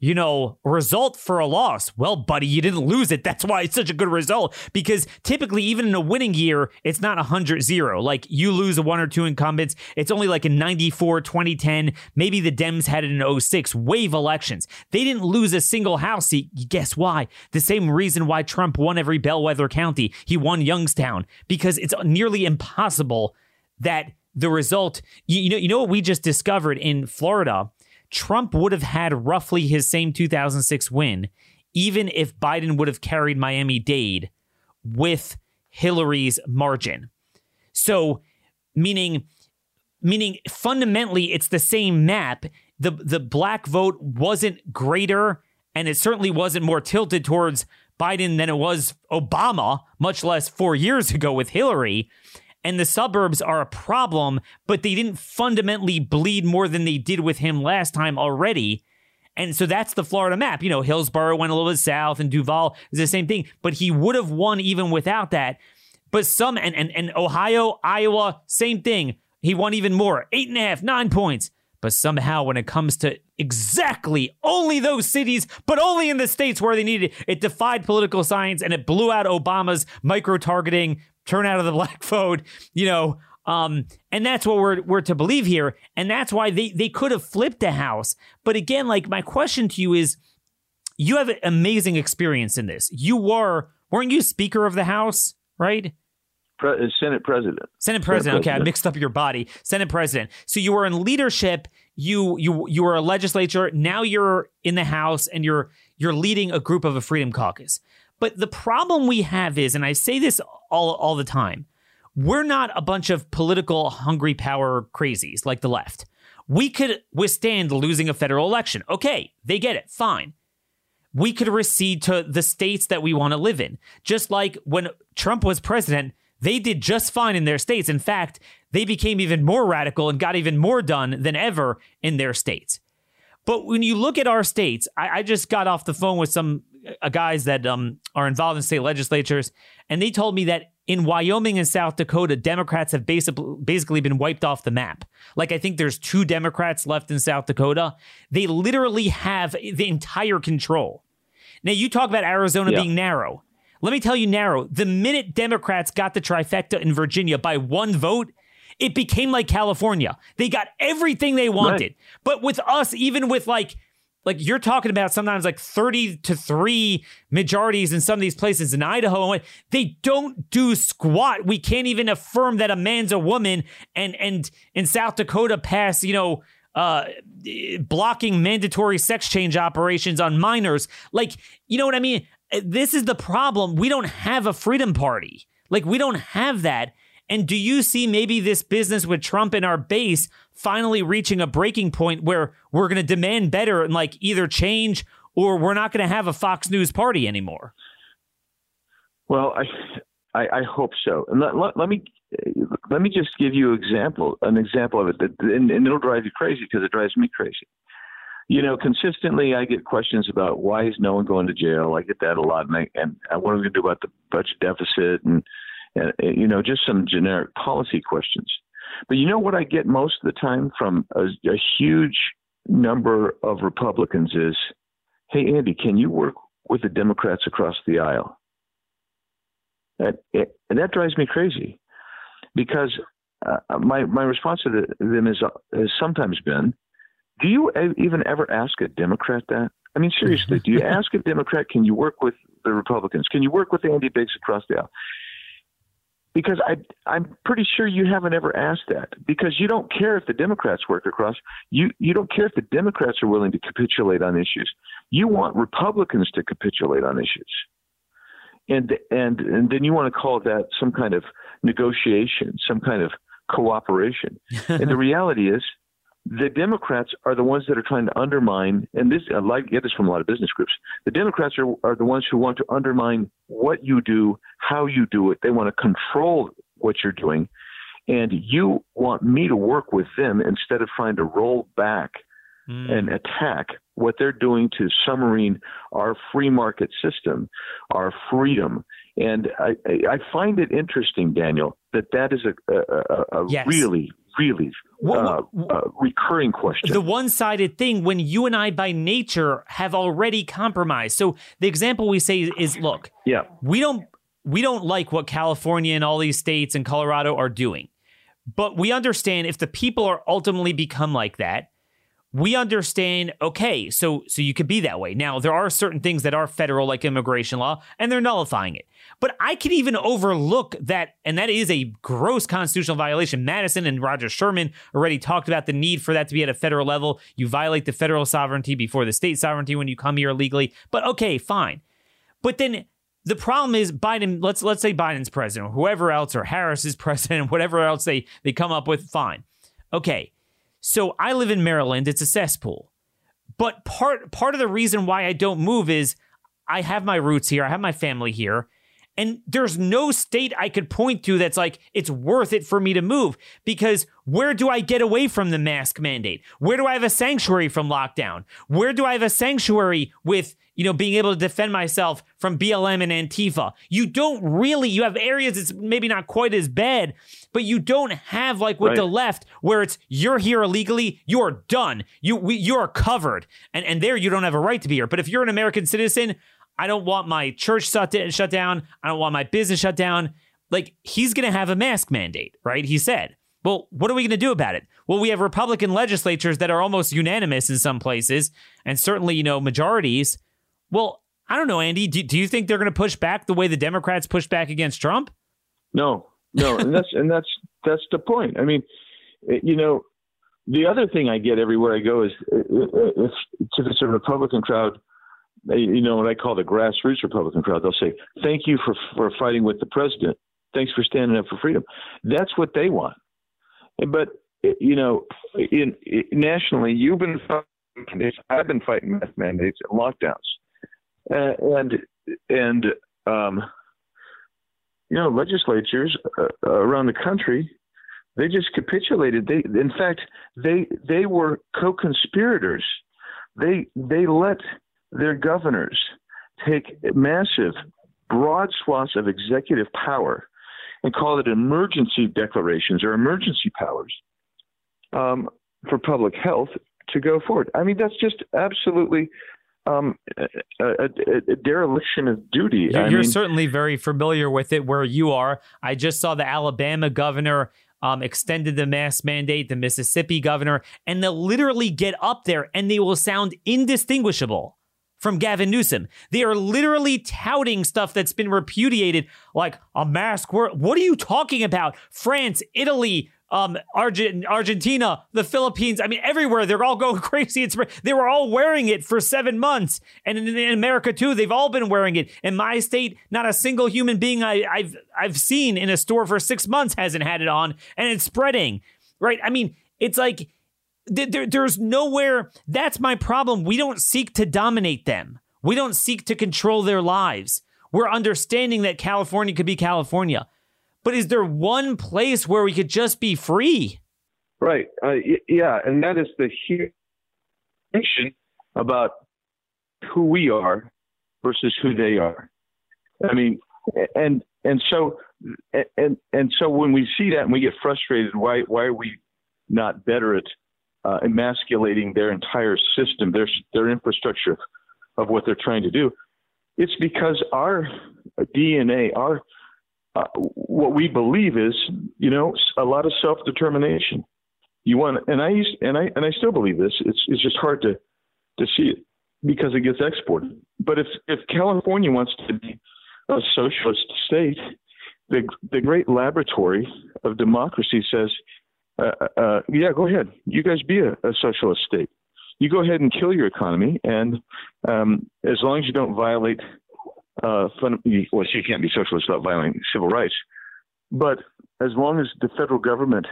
S2: you know, result for a loss. Well, buddy, you didn't lose it. That's why it's such a good result. Because typically, even in a winning year, it's not 100 0. Like you lose a one or two incumbents, it's only like in 94, 2010. Maybe the Dems had it in 06, wave elections. They didn't lose a single House seat. Guess why? The same reason why Trump won every bellwether county. He won Youngstown because it's nearly impossible that the result, you, you know, you know what we just discovered in Florida. Trump would have had roughly his same 2006 win, even if Biden would have carried Miami Dade with Hillary's margin. So, meaning, meaning fundamentally, it's the same map. the The black vote wasn't greater, and it certainly wasn't more tilted towards Biden than it was Obama, much less four years ago with Hillary and the suburbs are a problem, but they didn't fundamentally bleed more than they did with him last time already. And so that's the Florida map. You know, Hillsborough went a little bit south and Duval is the same thing, but he would have won even without that. But some, and, and, and Ohio, Iowa, same thing. He won even more, eight and a half, nine points. But somehow, when it comes to exactly only those cities, but only in the states where they needed it, it defied political science and it blew out Obama's micro targeting turnout of the black vote, you know, um, and that's what we're we're to believe here, and that's why they they could have flipped the house. But again, like my question to you is, you have an amazing experience in this. You were weren't you Speaker of the House, right?
S3: Pre- uh, Senate President.
S2: Senate President. Senate okay, President. I mixed up your body. Senate President. So you were in leadership. You you you were a legislature. Now you're in the House, and you're you're leading a group of a Freedom Caucus. But the problem we have is, and I say this all, all the time, we're not a bunch of political hungry power crazies like the left. We could withstand losing a federal election. Okay, they get it. Fine. We could recede to the states that we want to live in. Just like when Trump was president, they did just fine in their states. In fact, they became even more radical and got even more done than ever in their states. But when you look at our states, I, I just got off the phone with some uh, guys that um, are involved in state legislatures, and they told me that in Wyoming and South Dakota, Democrats have basically basically been wiped off the map. Like I think there's two Democrats left in South Dakota. They literally have the entire control. Now you talk about Arizona yeah. being narrow. Let me tell you narrow. The minute Democrats got the trifecta in Virginia by one vote, it became like California. They got everything they wanted. Right. But with us, even with like like you're talking about sometimes like 30 to 3 majorities in some of these places in Idaho and they don't do squat we can't even affirm that a man's a woman and and in South Dakota pass you know uh, blocking mandatory sex change operations on minors. Like, you know what I mean? This is the problem. We don't have a freedom party. Like, we don't have that. And do you see maybe this business with Trump and our base finally reaching a breaking point where we're going to demand better and like either change or we're not going to have a Fox News party anymore?
S3: Well, I, I, I hope so. And let, let, let, me let me just give you example an example of it, that, and, and it'll drive you crazy because it drives me crazy. You know, consistently I get questions about why is no one going to jail. I get that a lot, and, I, and what are we going to do about the budget deficit, and, and you know, just some generic policy questions. But you know what I get most of the time from a, a huge number of Republicans is, "Hey, Andy, can you work with the Democrats across the aisle?" That, it, and that drives me crazy because uh, my my response to the, them is uh, has sometimes been, do you even ever ask a Democrat that? I mean, seriously, do you ask a Democrat, can you work with the Republicans? Can you work with Andy Biggs across the aisle? Because I, I'm pretty sure you haven't ever asked that because you don't care if the Democrats work across. You, you don't care if the Democrats are willing to capitulate on issues. You want Republicans to capitulate on issues and and and then you want to call that some kind of negotiation, some kind of cooperation. and the reality is, the Democrats are the ones that are trying to undermine, and this I like get this from a lot of business groups. The Democrats are are the ones who want to undermine what you do, how you do it. They want to control what you're doing, and you want me to work with them instead of trying to roll back mm. and attack what they're doing to submarine our free market system, our freedom. And I, I find it interesting, Daniel, that that is a, a, a yes. really, really uh, uh, recurring question.
S2: The one sided thing when you and I, by nature, have already compromised. So the example we say is look,
S3: yeah.
S2: we don't. We don't like what California and all these states and Colorado are doing. But we understand if the people are ultimately become like that, we understand okay so so you could be that way. Now there are certain things that are federal like immigration law and they're nullifying it. But i can even overlook that and that is a gross constitutional violation. Madison and roger sherman already talked about the need for that to be at a federal level. You violate the federal sovereignty before the state sovereignty when you come here illegally but okay fine. But then the problem is Biden, let's let's say Biden's president, or whoever else, or Harris is president, whatever else they, they come up with, fine. Okay so I live in Maryland. It's a cesspool. But part part of the reason why I don't move is I have my roots here. I have my family here. And there's no state I could point to that's like, it's worth it for me to move because where do I get away from the mask mandate? Where do I have a sanctuary from lockdown? Where do I have a sanctuary with, you know, being able to defend myself from BLM and Antifa? You don't really, you have areas that's maybe not quite as bad, but you don't have like with right. the left where it's you're here illegally, you're done. You we, you're covered. And and there you don't have a right to be here. But if you're an American citizen, I don't want my church shut, shut down. I don't want my business shut down. Like, he's going to have a mask mandate, right? He said. Well, what are we going to do about it? Well, we have Republican legislatures that are almost unanimous in some places, and certainly, you know, majorities. Well, I don't know, Andy. Do, do you think they're going to push back the way the Democrats pushed back against Trump?
S3: No, no, and that's and that's that's the point. I mean, you know, the other thing I get everywhere I go is if, if it's a Republican crowd you know what I call the grassroots Republican crowd. They'll say, "Thank you for for fighting with the president. Thanks for standing up for freedom." That's what they want. But you know, in, in nationally, you've been fighting I've been fighting mask mandates and lockdowns, uh, and and um, you know, legislatures uh, around the country they just capitulated. They, in fact, they they were co-conspirators. They they let their governors take massive, broad swaths of executive power and call it emergency declarations or emergency powers um, for public health to go forward. I mean, that's just absolutely um, a, a, a, dereliction of duty.
S2: You're, you're certainly very familiar with it where you are. I just saw the Alabama governor um, extended the mask mandate, the Mississippi governor, and they'll literally get up there and they will sound indistinguishable from Gavin Newsom. They are literally touting stuff that's been repudiated, like a mask. What are you talking about? France, Italy, um, Argent- Argentina, the Philippines. I mean, everywhere they're all going crazy. It's they were all wearing it for seven months, and in, in America too, they've all been wearing it. In my state, not a single human being I, I've I've seen in a store for six months hasn't had it on, and it's spreading. Right? I mean, it's like there, there's nowhere. That's my problem. We don't seek to dominate them. We don't seek to control their lives. We're understanding that California could be California. But is there one place where we could just be free?
S3: Right. Uh, yeah. And that is the huge distinction about who we are versus who they are. I mean, and and so and and so when we see that and we get frustrated, why why are we not better at uh, emasculating their entire system, their their infrastructure of what they're trying to do? It's because our DNA, our uh, what we believe is, you know, a lot of self determination. You want, and I used, and I and I still believe this. It's it's just hard to to see it because it gets exported. But if if California wants to be a socialist state, the the great laboratory of democracy says, uh, uh, uh yeah, go ahead, you guys be a, a socialist state. You go ahead and kill your economy, and um, as long as you don't violate uh, well, she can't be socialist without violating civil rights. But as long as the federal government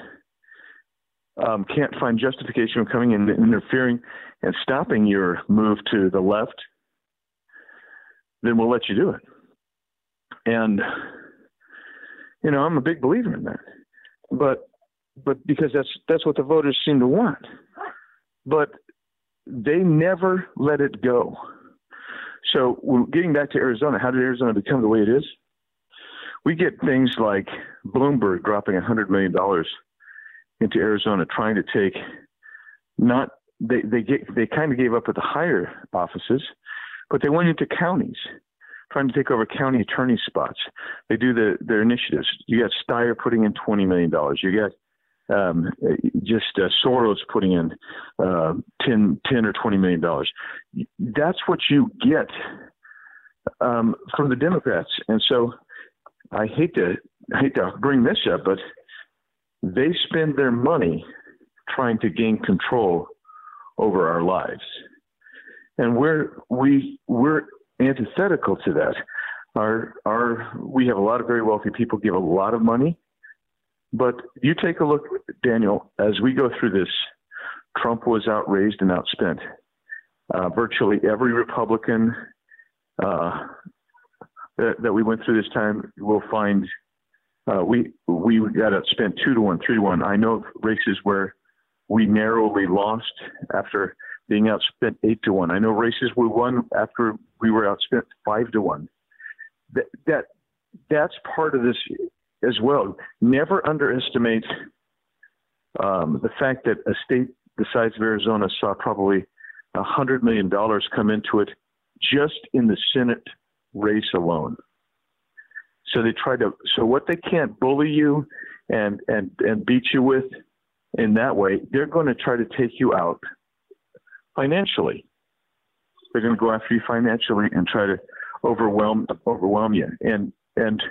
S3: um, can't find justification for coming in and interfering and stopping your move to the left, then we'll let you do it. And you know, I'm a big believer in that. But but because that's that's what the voters seem to want. But they never let it go. So, getting back to Arizona, how did Arizona become the way it is? We get things like Bloomberg dropping $100 million into Arizona, trying to take not they they get they kind of gave up at the higher offices, but they went into counties, trying to take over county attorney spots. They do the their initiatives. You got Steyer putting in twenty million dollars. You got um, just uh, Soros putting in uh, 10, 10 or 20 million dollars. That's what you get um, from the Democrats. And so I hate to I hate to bring this up, but they spend their money trying to gain control over our lives. And we're we we're antithetical to that. Our our we have a lot of very wealthy people give a lot of money but you take a look, Daniel, as we go through this, Trump was outraised and outspent. Uh, virtually every Republican uh, that, that, we went through this time will find uh, we we got outspent two to one, three to one. I know races where we narrowly lost after being outspent eight to one. I know races we won after we were outspent five to one. That that that's part of this as well. Never underestimate um, the fact that a state the size of Arizona saw probably a hundred million dollars come into it just in the Senate race alone. So they try to. So what they can't bully you and and and beat you with in that way, they're going to try to take you out financially. They're going to go after you financially and try to overwhelm overwhelm you. And and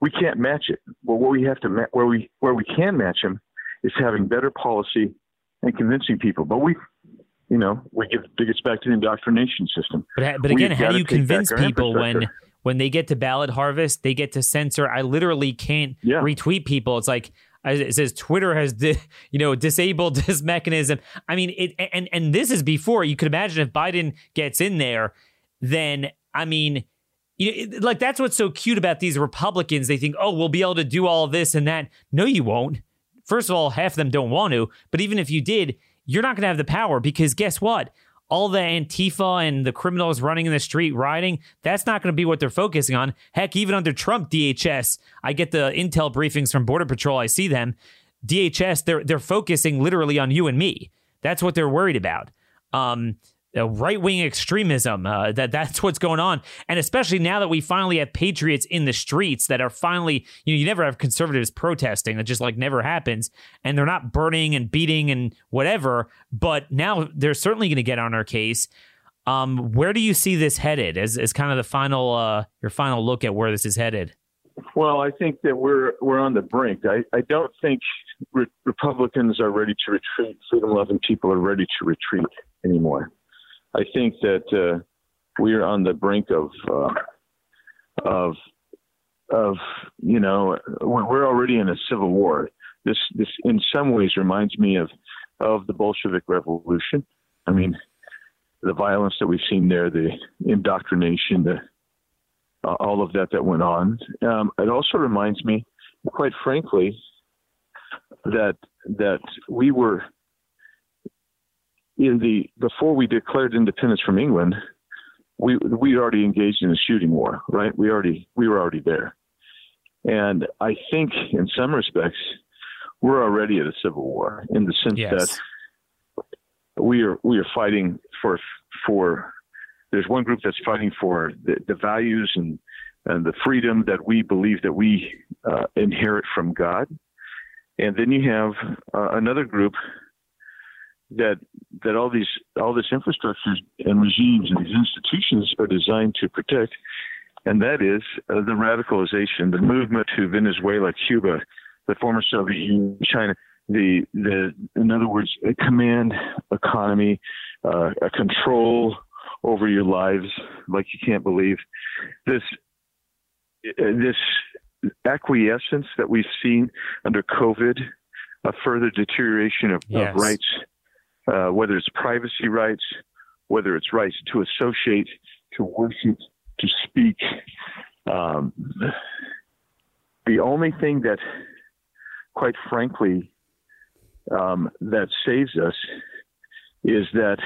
S3: we can't match it. Well, what we have to ma- where we where we can match them is having better policy and convincing people. But we, you know, we get it gets back to the indoctrination system.
S2: But but again, We've how do you convince people when when they get to ballot harvest, they get to censor? I literally can't yeah. retweet people. It's like it says Twitter has di- you know disabled this mechanism. I mean, it and and this is before you could imagine if Biden gets in there, then I mean you know, like that's what's so cute about these Republicans. They think, oh, we'll be able to do all this and that. No, you won't. First of all, half of them don't want to. But even if you did, you're not going to have the power because guess what? All the Antifa and the criminals running in the street rioting, that's not going to be what they're focusing on. Heck, even under Trump, DHS, I get the intel briefings from Border Patrol, I see them. DHS, they're they're focusing literally on you and me. That's what they're worried about. Um, right wing extremism. Uh, that that's what's going on, and especially now that we finally have patriots in the streets that are finally, you know, you never have conservatives protesting. That just like never happens, and they're not burning and beating and whatever. But now they're certainly going to get on our case. Um, where do you see this headed? As as kind of the final uh, your final look at where this is headed?
S3: Well, I think that we're we're on the brink. I, I don't think re- Republicans are ready to retreat, freedom loving people are ready to retreat anymore. I think that uh, we are on the brink of uh, of of you know we're already in a civil war. This this in some ways reminds me of of the Bolshevik Revolution. I mean, the violence that we've seen there, the indoctrination, the uh, all of that that went on. Um, it also reminds me, quite frankly, that that we were in the before we declared independence from England, we we already engaged in a shooting war, right? We already we were already there, and I think in some respects we're already at a civil war in the sense yes. that we are we are fighting for for there's one group that's fighting for the, the values and and the freedom that we believe that we uh, inherit from God, and then you have uh, another group that that all these all this infrastructure and regimes and these institutions are designed to protect, and that is uh, the radicalization, the movement to Venezuela, Cuba, the former Soviet Union, China. The the in other words, a command economy, uh, a control over your lives like you can't believe. This this acquiescence that we've seen under COVID, a further deterioration of, yes. of rights, uh, whether it's privacy rights, whether it's rights to associate, to worship, to speak. Um, the only thing that, quite frankly, um, that saves us is that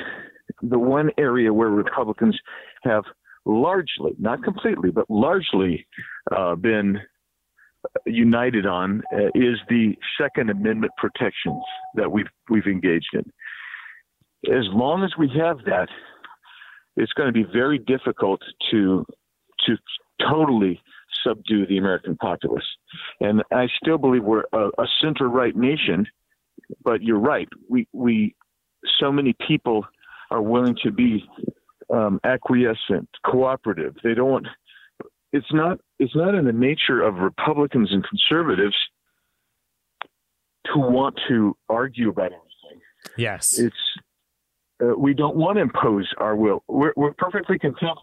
S3: the one area where Republicans have largely, not completely, but largely uh, been united on uh, is the Second Amendment protections that we've we've engaged in. As long as we have that, it's going to be very difficult to to totally subdue the American populace. And I still believe we're a, a center right nation, but you're right. We we so many people are willing to be um, acquiescent, cooperative. They don't. It's not. It's not in the nature of Republicans and conservatives to want to argue about everything.
S2: Yes,
S3: it's. Uh, we don't want to impose our will. We're, we're perfectly content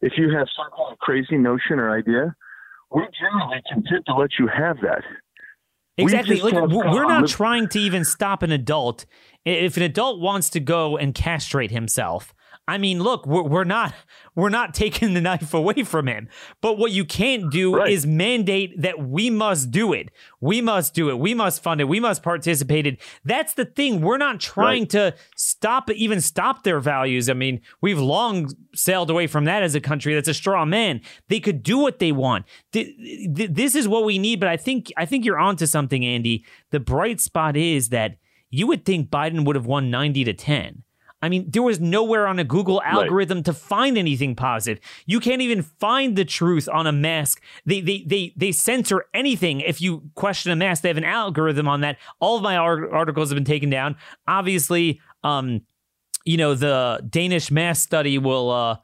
S3: if you have some kind of crazy notion or idea. We're generally content to let you have that.
S2: Exactly. We like we're not trying to even stop an adult. If an adult wants to go and castrate himself, I mean, look, we're, we're not we're not taking the knife away from him. But what you can't do right. is mandate that we must do it. We must do it. We must fund it. We must participate in. That's the thing. We're not trying right. to stop even stop their values. I mean, we've long sailed away from that as a country. That's a straw man. They could do what they want. This is what we need. But I think I think you're onto something, Andy. The bright spot is that you would think Biden would have won 90 to 10. I mean, there was nowhere on a Google algorithm right. to find anything positive. You can't even find the truth on a mask. They they they they censor anything if you question a mask. They have an algorithm on that. All of my articles have been taken down. Obviously, um, you know, the Danish mask study will uh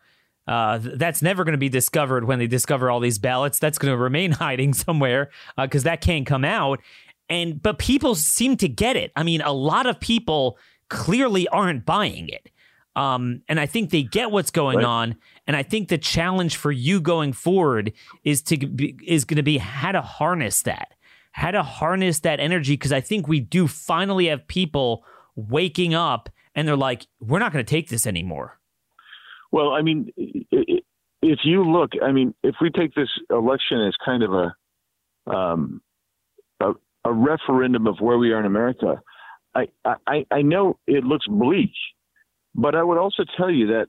S2: uh, that's never going to be discovered when they discover all these ballots. That's going to remain hiding somewhere because uh, that can't come out. And but people seem to get it. I mean, a lot of people clearly aren't buying it. Um, and I think they get what's going right. on. And I think the challenge for you going forward is to be, is going to be how to harness that, how to harness that energy. Because I think we do finally have people waking up and they're like, we're not going to take this anymore.
S3: Well, I mean, if you look, I mean, if we take this election as kind of a um, a, a referendum of where we are in America, I, I, I know it looks bleak, but I would also tell you that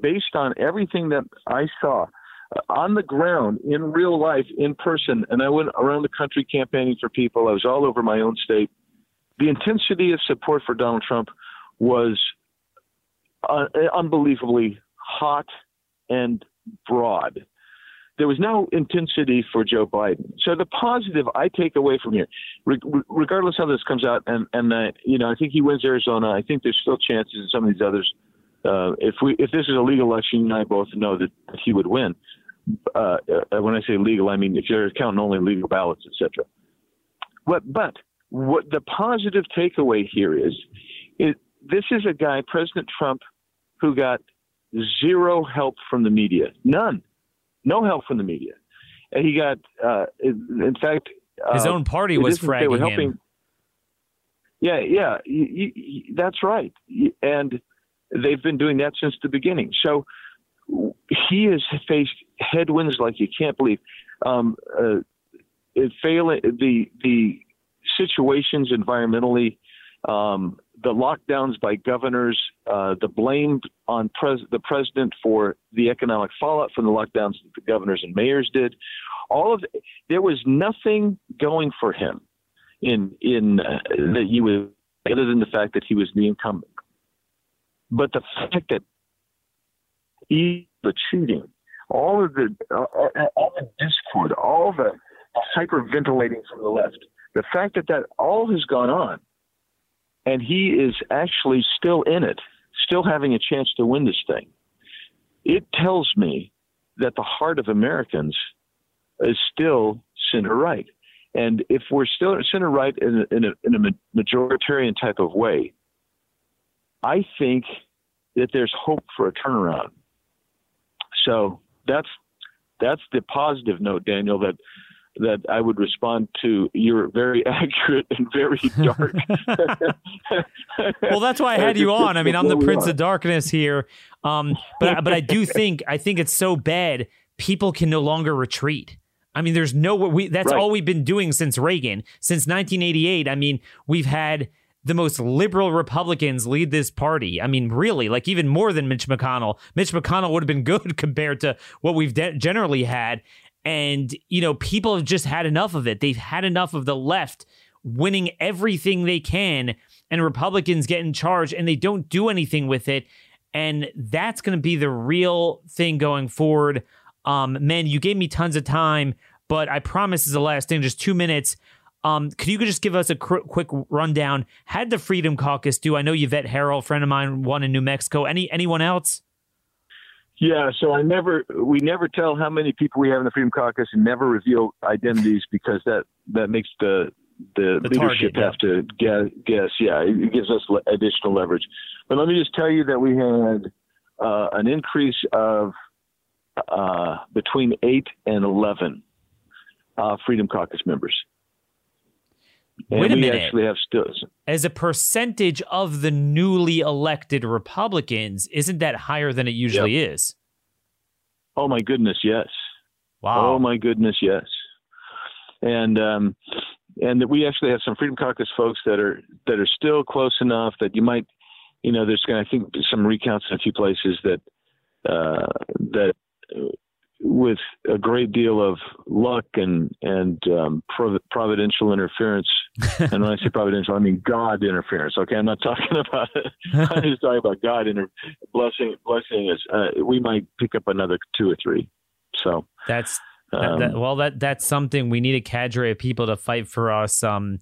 S3: based on everything that I saw uh, on the ground, in real life, in person, and I went around the country campaigning for people, I was all over my own state. The intensity of support for Donald Trump was uh, unbelievably hot and broad there was no intensity for Joe Biden. So the positive I take away from here, regardless how this comes out, and and uh, you know I think he wins Arizona. I think there's still chances in some of these others. Uh, if we if this is a legal election, I both know that he would win. Uh, uh when I say legal, I mean if you're counting only legal ballots, etc. But but what the positive takeaway here is, it, this is a guy, President Trump, who got zero help from the media, none, no help from the media, and he got, uh, in fact,
S2: his
S3: uh,
S2: own party was fragging him.
S3: Yeah, yeah, that's right, and they've been doing that since the beginning. So he has faced headwinds like you can't believe. Um, uh, it failing the the situations environmentally, um, the lockdowns by governors, uh, the blame on pres- the president for the economic fallout from the lockdowns that the governors and mayors did. All of the, there was nothing going for him in in uh, that you would other than the fact that he was the incumbent. But the fact that he the cheating, all of the uh, all the discord, all the hyperventilating from the left, the fact that that all has gone on, and he is actually still in it, still having a chance to win this thing, it tells me that the heart of Americans is still center right. And if we're still center right in a, in a, in a majoritarian type of way, I think that there's hope for a turnaround. So that's that's the positive note, Daniel. That that I would respond to your very accurate and very dark.
S2: well, that's why I had you on. I mean, I'm the Prince of Darkness here, um, but but I do think I think it's so bad people can no longer retreat. I mean, there's no we. That's right. all we've been doing since Reagan, since 1988. I mean, we've had the most liberal Republicans lead this party. I mean, really, like even more than Mitch McConnell. Mitch McConnell would have been good compared to what we've de- generally had. And, you know, people have just had enough of it. They've had enough of the left winning everything they can and Republicans get in charge and they don't do anything with it. And that's going to be the real thing going forward. Um, man, you gave me tons of time, but I promise is the last thing, just two minutes. Um, could you just give us a cr- quick rundown? Had the Freedom Caucus do? I know Yvette Herrell, friend of mine, won in New Mexico. Any anyone else?
S3: Yeah, so I never, we never tell how many people we have in the Freedom Caucus, and never reveal identities because that that makes the the, the leadership target, have to guess, guess. Yeah, it gives us additional leverage. But let me just tell you that we had uh, an increase of uh, between eight and eleven uh, Freedom Caucus members.
S2: And Wait a minute.
S3: actually have still
S2: as a percentage of the newly elected Republicans, isn't that higher than it usually yep. is?
S3: Oh my goodness, yes.
S2: Wow.
S3: Oh my goodness, yes. And um, and that we actually have some Freedom Caucus folks that are that are still close enough that you might, you know, there's going to I think some recounts in a few places that uh, that with a great deal of luck and and um, providential interference. and when I say providential, I mean God interference. Okay, I'm not talking about. it. I'm just talking about God inter- blessing blessing us. Uh, we might pick up another two or three. So
S2: that's um, that, well, that that's something we need a cadre of people to fight for us. Um,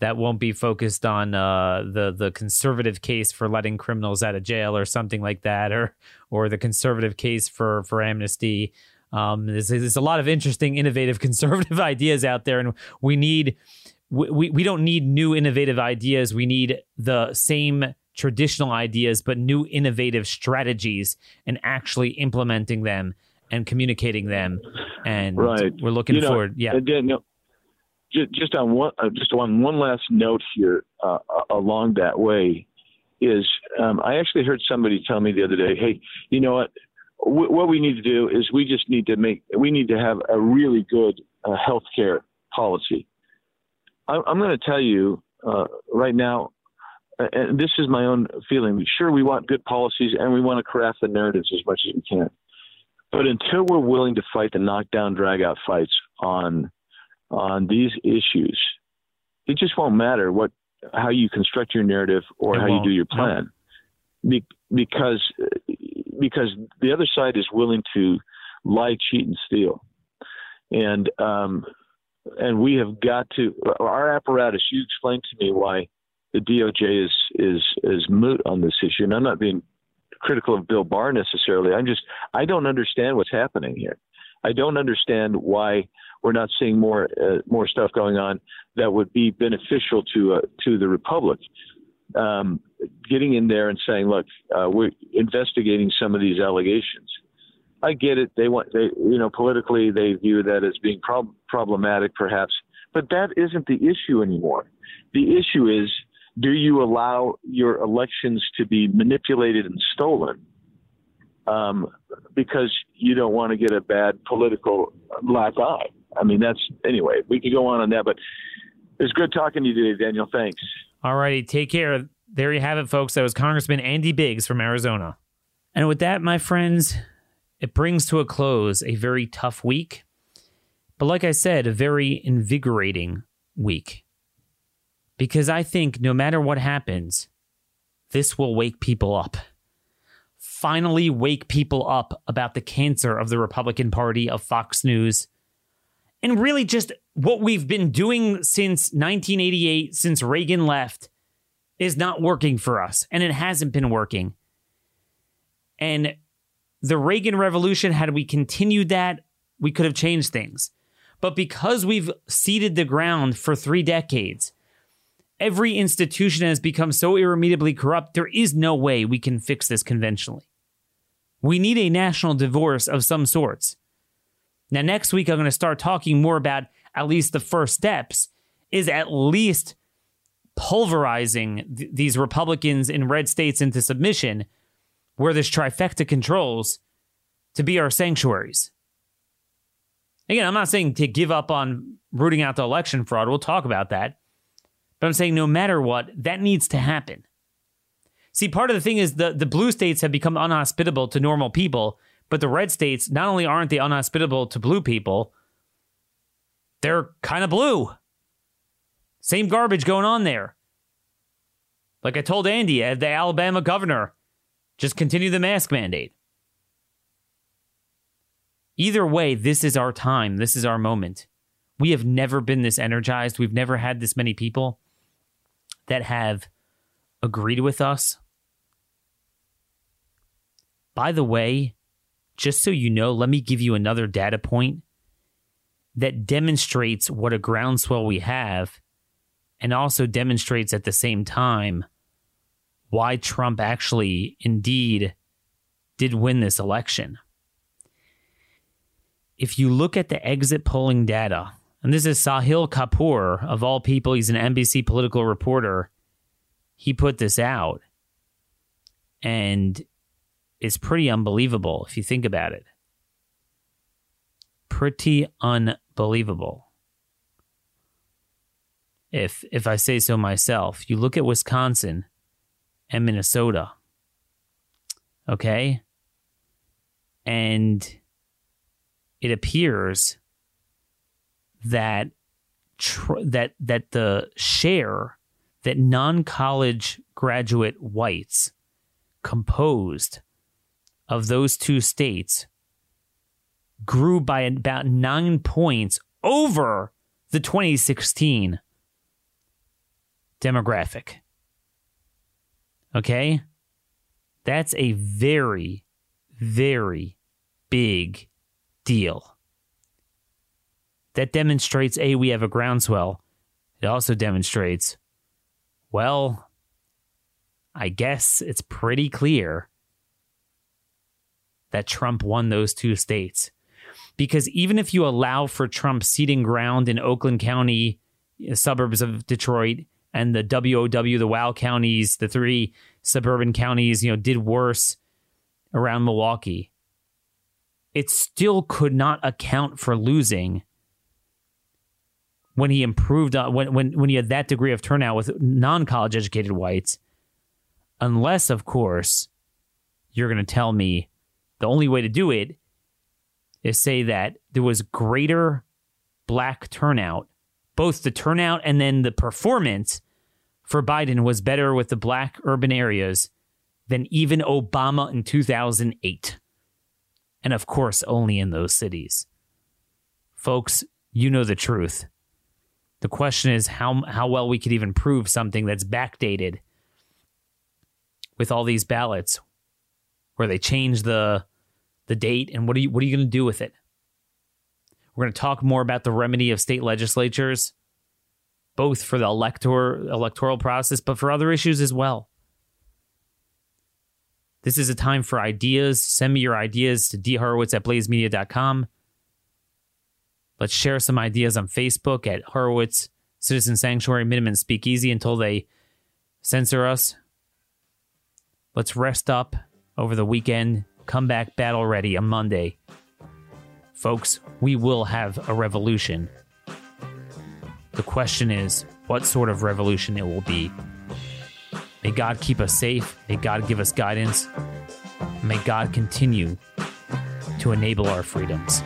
S2: that won't be focused on uh, the the conservative case for letting criminals out of jail or something like that, or or the conservative case for for amnesty. Um, there's, there's a lot of interesting, innovative, conservative ideas out there, and we need we, we don't need new innovative ideas. We need the same traditional ideas, but new innovative strategies and actually implementing them and communicating them. And
S3: right.
S2: we're looking
S3: you know,
S2: forward. Yeah.
S3: Just on one, uh, just on one last note here, uh, along that way, is um, I actually heard somebody tell me the other day, "Hey, you know what? What we need to do is we just need to make we need to have a really good uh, health care policy. I, I'm going to tell you uh, right now, and this is my own feeling. Sure, we want good policies and we want to craft the narratives as much as we can, but until we're willing to fight the knockdown, drag out fights on on these issues, it just won't matter what how you construct your narrative or it how won't. you do your plan. Be, because because the other side is willing to lie, cheat, and steal, and um, and we have got to our apparatus. You explained to me why the DOJ is is is moot on this issue, and I'm not being critical of Bill Barr necessarily. I'm just I don't understand what's happening here. I don't understand why we're not seeing more uh, more stuff going on that would be beneficial to uh, to the republic. Um, getting in there and saying, "Look, uh, we're investigating some of these allegations." I get it. They want they you know politically they view that as being prob- problematic, perhaps, but that isn't the issue anymore. The issue is do you allow your elections to be manipulated and stolen um, because you don't want to get a bad political black eye? I mean, that's anyway. We could go on on that, but it's good talking to you today, Daniel. Thanks.
S2: All righty, take care. There you have it, folks. That was Congressman Andy Biggs from Arizona. And with that, my friends, it brings to a close a very tough week. But like I said, a very invigorating week because I think no matter what happens, this will wake people up. Finally, wake people up about the cancer of the Republican Party, of Fox News, and really just what we've been doing since 1988, since Reagan left, is not working for us. And it hasn't been working. And the Reagan Revolution, had we continued that, we could have changed things. But because we've ceded the ground for three decades, every institution has become so irremediably corrupt, there is no way we can fix this conventionally. We need a national divorce of some sorts. Now, next week, I'm going to start talking more about at least the first steps, is at least pulverizing th- these Republicans in red states into submission, where this trifecta controls, to be our sanctuaries. Again, I'm not saying to give up on rooting out the election fraud. We'll talk about that. But I'm saying no matter what, that needs to happen. See, part of the thing is the, the blue states have become unhospitable to normal people, but the red states not only aren't they unhospitable to blue people, they're kind of blue. Same garbage going on there. Like I told Andy, uh, the Alabama governor, just continue the mask mandate. Either way, this is our time. This is our moment. We have never been this energized. We've never had this many people that have agreed with us. By the way, just so you know, let me give you another data point that demonstrates what a groundswell we have and also demonstrates at the same time why Trump actually indeed did win this election. If you look at the exit polling data and this is Sahil Kapur, of all people. He's an NBC political reporter. He put this out. And it's pretty unbelievable if you think about it. Pretty unbelievable. If if I say so myself, you look at Wisconsin and Minnesota. Okay? And it appears that tr- that that the share that non-college graduate whites composed of those two states grew by about 9 points over the 2016 demographic. Okay? That's a very very big deal that demonstrates A, we have a groundswell. It also demonstrates, well, I guess it's pretty clear that Trump won those two states. Because even if you allow for Trump ceding ground in Oakland County, uh, suburbs of Detroit, and the WOW, the WOW counties, the three suburban counties, you know, did worse around Milwaukee, it still could not account for losing when he improved on when when when he had that degree of turnout with non-college educated whites unless of course you're going to tell me the only way to do it is say that there was greater black turnout. Both the turnout and then the performance for Biden was better with the black urban areas than even Obama in 2008 and of course only in those cities. Folks you know the truth. The question is how how well we could even prove something that's backdated with all these ballots where they change the the date and what are you what are you going to do with it? We're going to talk more about the remedy of state legislatures, both for the elector, electoral process, but for other issues as well. This is a time for ideas. Send me your ideas to dhorowitz at blazemedia.com. Let's share some ideas on Facebook at Horowitz Citizen Sanctuary Minimum Speakeasy until they censor us. Let's rest up over the weekend. Come back battle ready on Monday. Folks, we will have a revolution. The question is, what sort of revolution it will be? May God keep us safe. May God give us guidance. May God continue to enable our freedoms.